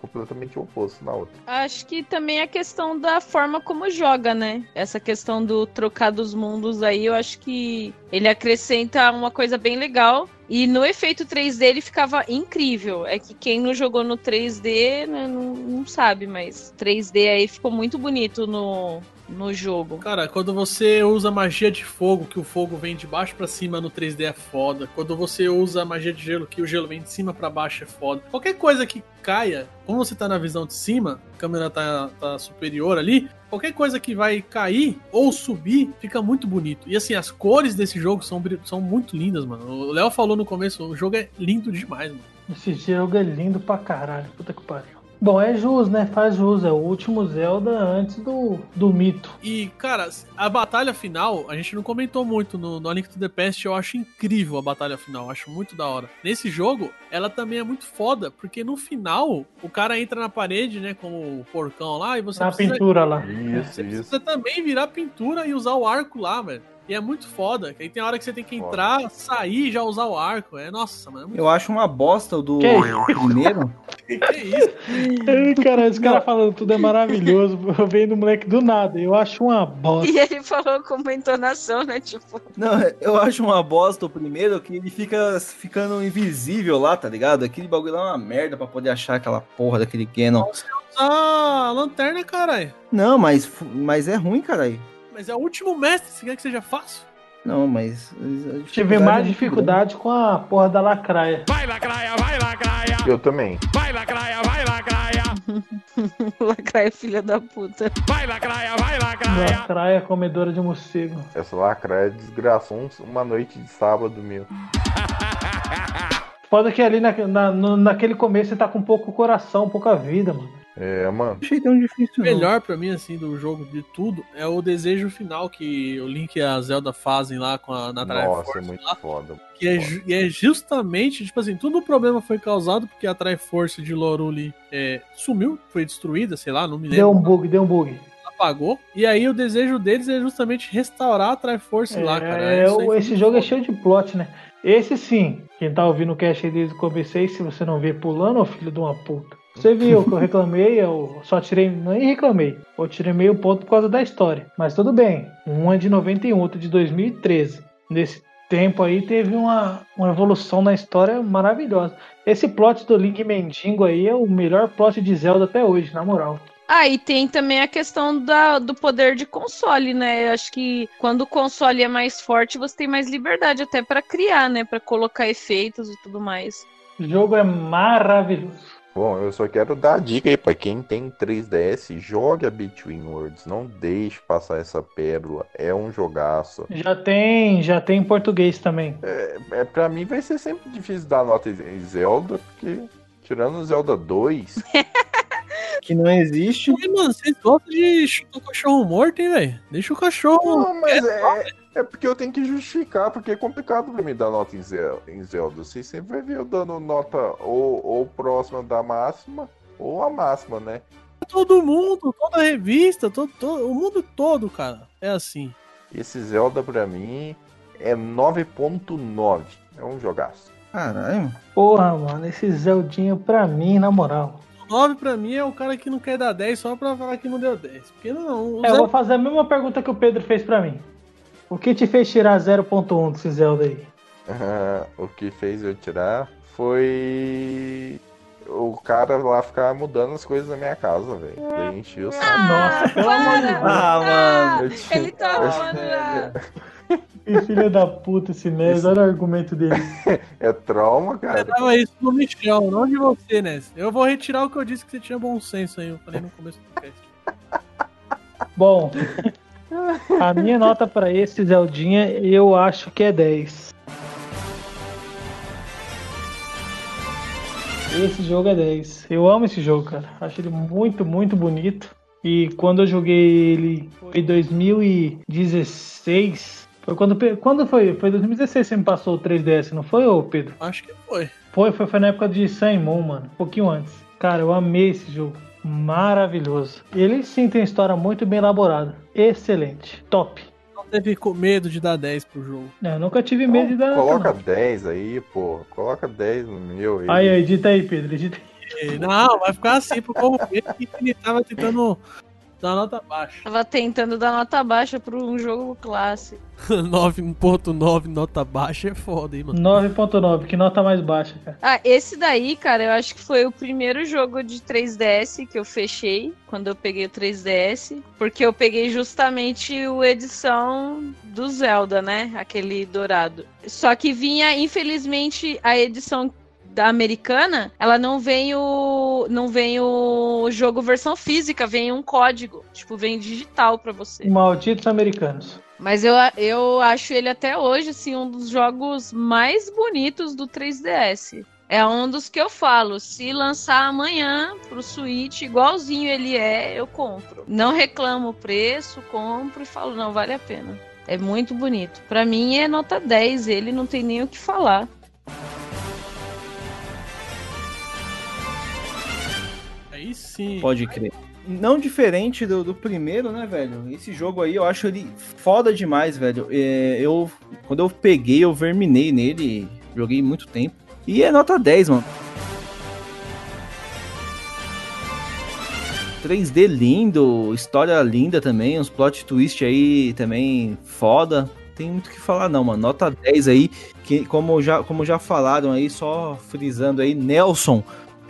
completamente oposto na outra. Acho que também a questão da forma como joga, né? Essa questão do trocar dos mundos aí, eu acho que ele acrescenta uma coisa bem legal. E no efeito 3D ele ficava incrível. É que quem não jogou no 3D né, não, não sabe, mas 3D aí ficou muito bonito no, no jogo. Cara, quando você usa magia de fogo, que o fogo vem de baixo pra cima no 3D é foda. Quando você usa magia de gelo, que o gelo vem de cima pra baixo é foda. Qualquer coisa que caia, como você tá na visão de cima, a câmera tá, tá superior ali, qualquer coisa que vai cair ou subir fica muito bonito. E assim, as cores desse jogo são, são muito lindas, mano. O Léo falou no começo, o jogo é lindo demais, mano. Esse jogo é lindo pra caralho. Puta que pariu. Bom, é jus, né? Faz jus. É o último Zelda antes do, do mito. E, cara, a batalha final, a gente não comentou muito no, no A Link to the Past, eu acho incrível a batalha final, eu acho muito da hora. Nesse jogo, ela também é muito foda, porque no final, o cara entra na parede, né, com o porcão lá, e você Na precisa, pintura lá. Isso, você isso. precisa também virar pintura e usar o arco lá, velho. E é muito foda, que aí tem hora que você tem que entrar, sair e já usar o arco. É, nossa, mano, é muito Eu acho uma bosta o do Que isso? primeiro. que isso. Ai, cara, esse cara falando tudo é maravilhoso. Vem do moleque do nada. Eu acho uma bosta. E ele falou com uma entonação, né? Tipo, Não, eu acho uma bosta o primeiro que ele fica ficando invisível lá, tá ligado? Aquele bagulho lá é uma merda pra poder achar aquela porra daquele Canon. Usar a lanterna, caralho. Não, mas, mas é ruim, caralho. Mas é o último mestre, você quer que seja fácil? Não, mas. Tive é mais muito dificuldade com a porra da lacraia. Vai lacraia, vai lacraia, Eu também. vai lacraia, vai lacraia, lacraia filha da puta. vai lacraia, vai lacraia. Lacraia comedora de morcego. Essa lacraia desgraçou uma noite de sábado meu. Foda que ali na, na- no- naquele começo você tá com pouco coração, pouca vida, mano. É, mano. Achei tão difícil, O melhor pra mim, assim, do jogo de tudo é o desejo final que o Link e a Zelda fazem lá com a Natália Nossa, é Force muito lá, foda. que é, e é justamente, tipo assim, todo o problema foi causado porque a Triforce de Loruli é, sumiu, foi destruída, sei lá, não me Deu lembro, um bug, deu um bug. apagou. E aí o desejo deles é justamente restaurar a Triforce lá, cara. É, esse jogo é foda. cheio de plot, né? Esse sim, quem tá ouvindo o cast aí desde o começo aí, se você não vê pulando, ô filho de uma puta. Você viu que eu reclamei, eu só tirei, nem reclamei, eu tirei meio ponto por causa da história. Mas tudo bem, um é de 91, outro de 2013. Nesse tempo aí teve uma, uma evolução na história maravilhosa. Esse plot do Link Mendigo aí é o melhor plot de Zelda até hoje, na moral. Ah, e tem também a questão da, do poder de console, né? Eu acho que quando o console é mais forte, você tem mais liberdade até pra criar, né? Pra colocar efeitos e tudo mais. O jogo é maravilhoso. Bom, eu só quero dar a dica aí pra quem tem 3DS, jogue a Between Worlds, não deixe passar essa pérola, é um jogaço. Já tem, já tem em português também. É, é, pra mim vai ser sempre difícil dar nota em Zelda, porque tirando o Zelda 2, Que não existe. Ih, mano, vocês gostam de chutar o cachorro morto, hein, velho? Deixa o cachorro. Não, mas é, é porque eu tenho que justificar, porque é complicado pra mim dar nota em Zelda. Em Zelda. Você sempre vai ver eu dando nota ou, ou próxima da máxima, ou a máxima, né? Todo mundo, toda revista, todo, todo- o mundo todo, cara. É assim. Esse Zelda pra mim é 9.9. É um jogaço. Caralho. Porra, mano, esse Zeldinho pra mim, na moral. O 9 pra mim é o cara que não quer dar 10 só pra falar que não deu 10. Porque não, o É, eu Zé- vou fazer a mesma pergunta que o Pedro fez pra mim. O que te fez tirar 0.1 desse Zelda aí? Ah, o que fez eu tirar foi o cara lá ficar mudando as coisas na minha casa, velho. Daí enchia o saco. Nossa, pelo amor de Deus. Ah, mano. Eu tinha- Ele tá. Que filho da puta esse Nes, olha o argumento dele. É trauma, cara. dava isso no Michel, não de você, né? Eu vou retirar o que eu disse que você tinha bom senso aí. Eu falei no começo do cast. Bom, a minha nota pra esse Zeldinha eu acho que é 10. Esse jogo é 10. Eu amo esse jogo, cara. Acho ele muito, muito bonito. E quando eu joguei ele foi em 2016. Foi quando, quando foi? Foi 2016 que você me passou o 3DS, não foi, ô Pedro? Acho que foi. Foi, foi, foi na época de Sun Moon, mano. Um pouquinho antes. Cara, eu amei esse jogo. Maravilhoso. Ele sim tem história muito bem elaborada. Excelente. Top. Não teve com medo de dar 10 pro jogo. É, eu nunca tive medo de dar. Coloca não. 10 aí, pô. Coloca 10 no meu aí. Aí, aí, edita aí, Pedro. Edita aí. E, Não, vai ficar assim pro povo ver que ele tava tentando dar nota baixa. Tava tentando dar nota baixa pra um jogo clássico. 9.9 nota baixa é foda, hein, mano. 9.9, que nota mais baixa, cara. Ah, esse daí, cara, eu acho que foi o primeiro jogo de 3DS que eu fechei quando eu peguei o 3DS, porque eu peguei justamente o edição do Zelda, né? Aquele dourado. Só que vinha, infelizmente, a edição da americana, ela não vem o não vem o jogo versão física, vem um código, tipo, vem digital pra você. Malditos americanos. Mas eu, eu acho ele até hoje assim um dos jogos mais bonitos do 3DS. É um dos que eu falo, se lançar amanhã pro Switch, igualzinho ele é, eu compro. Não reclamo o preço, compro e falo, não, vale a pena. É muito bonito. Pra mim é nota 10, ele não tem nem o que falar. Aí sim. Pode crer. Não diferente do, do primeiro, né, velho? Esse jogo aí eu acho ele foda demais, velho. É, eu, quando eu peguei, eu verminei nele, joguei muito tempo. E é nota 10, mano. 3D lindo, história linda também, uns plot twist aí também foda. Tem muito o que falar não, mano. Nota 10 aí, que como já, como já falaram aí, só frisando aí, Nelson,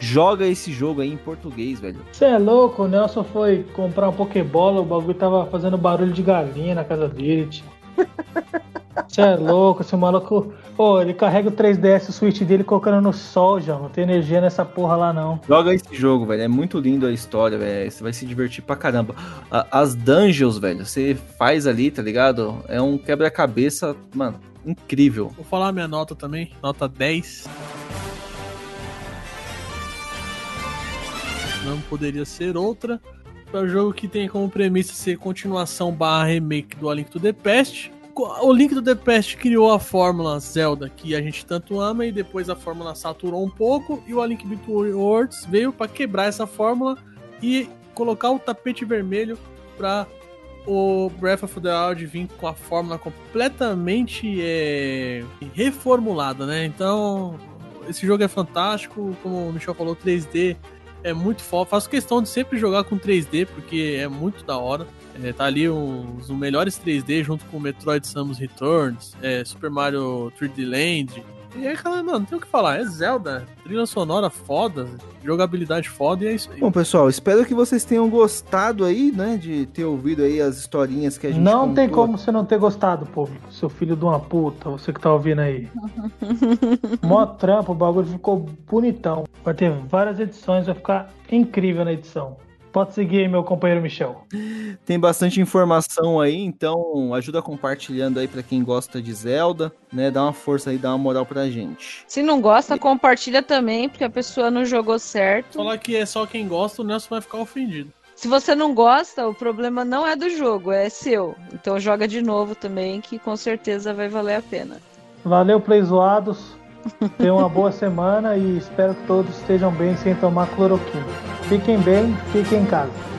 joga esse jogo aí em português, velho. Você é louco, o Nelson foi comprar um Pokébola, o bagulho tava fazendo barulho de galinha na casa dele, tio. Você é louco, esse maluco. Pô, ele carrega o 3DS, o Switch dele colocando no sol, já. Não tem energia nessa porra lá, não. Joga esse jogo, velho. É muito lindo a história, velho. Você vai se divertir pra caramba. As dungeons, velho, você faz ali, tá ligado? É um quebra-cabeça, mano, incrível. Vou falar minha nota também. Nota 10. Não poderia ser outra. É um jogo que tem como premissa ser continuação barra remake do A Link to the Past. O Link to the Past criou a fórmula Zelda que a gente tanto ama e depois a fórmula saturou um pouco e o A Link Between Worlds veio para quebrar essa fórmula e colocar o tapete vermelho para o Breath of the Wild vir com a fórmula completamente é, reformulada, né? Então, esse jogo é fantástico, como o Michel falou, 3D é muito foda. Faço questão de sempre jogar com 3D, porque é muito da hora. É, tá ali os, os melhores 3D junto com Metroid Samus Returns, é, Super Mario 3D Land, e aí, cara, mano, não tem o que falar. É Zelda, trilha sonora foda, jogabilidade foda e é isso aí. Bom, pessoal, espero que vocês tenham gostado aí, né, de ter ouvido aí as historinhas que a gente Não tem contou. como você não ter gostado, público. Seu filho de uma puta, você que tá ouvindo aí. Mó trampo, o bagulho ficou bonitão. Vai ter várias edições, vai ficar incrível na edição. Pode seguir aí, meu companheiro Michel. Tem bastante informação aí, então ajuda compartilhando aí pra quem gosta de Zelda, né? Dá uma força aí, dá uma moral pra gente. Se não gosta, compartilha também, porque a pessoa não jogou certo. Falar que é só quem gosta, o Nelson vai ficar ofendido. Se você não gosta, o problema não é do jogo, é seu. Então joga de novo também, que com certeza vai valer a pena. Valeu, Play Zoados. Tenham uma boa semana e espero que todos estejam bem sem tomar cloroquina. Fiquem bem, fiquem em casa.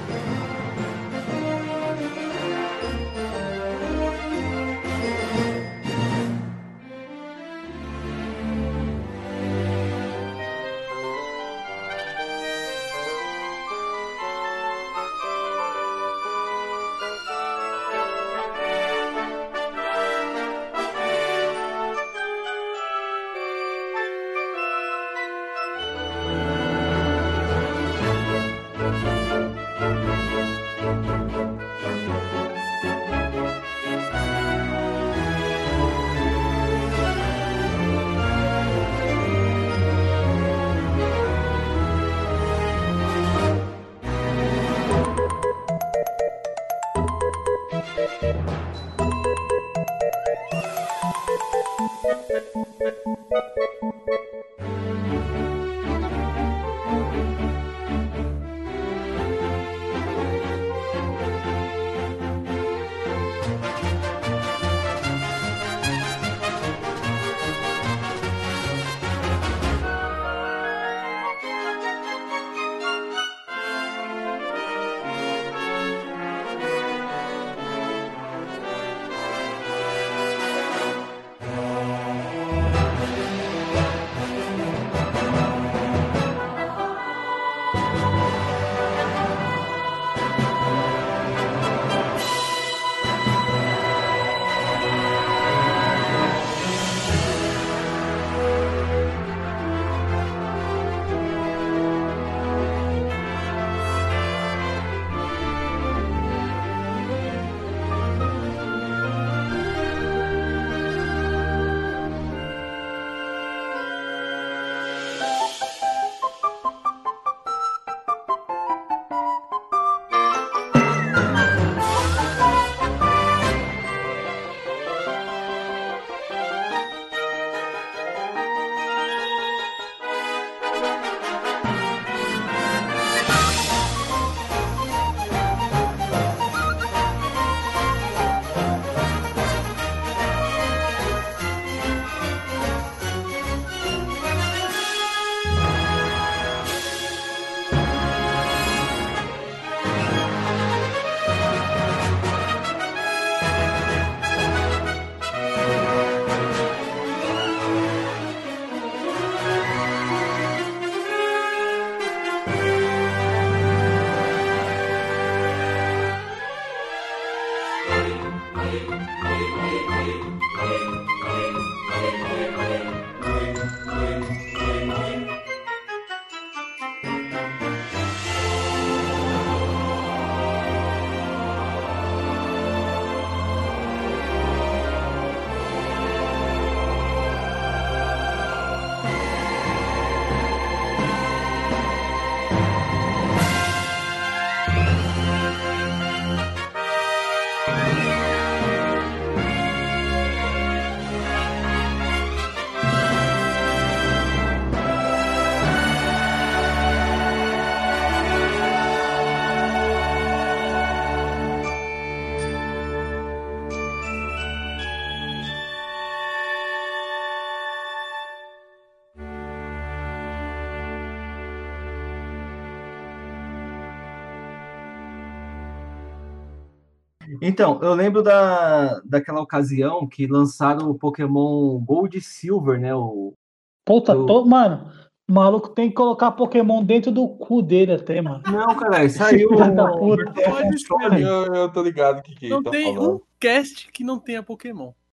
Então, eu lembro da, daquela ocasião que lançaram o Pokémon Gold e Silver, né? O, Puta, Eu- tô, mano, o maluco tem que colocar Pokémon dentro do cu dele até, mano. Não, cara, saiu o puta. Pode Console. Eu, eu tô ligado o que, que Não tá tem falando. um cast que não tenha Pokémon.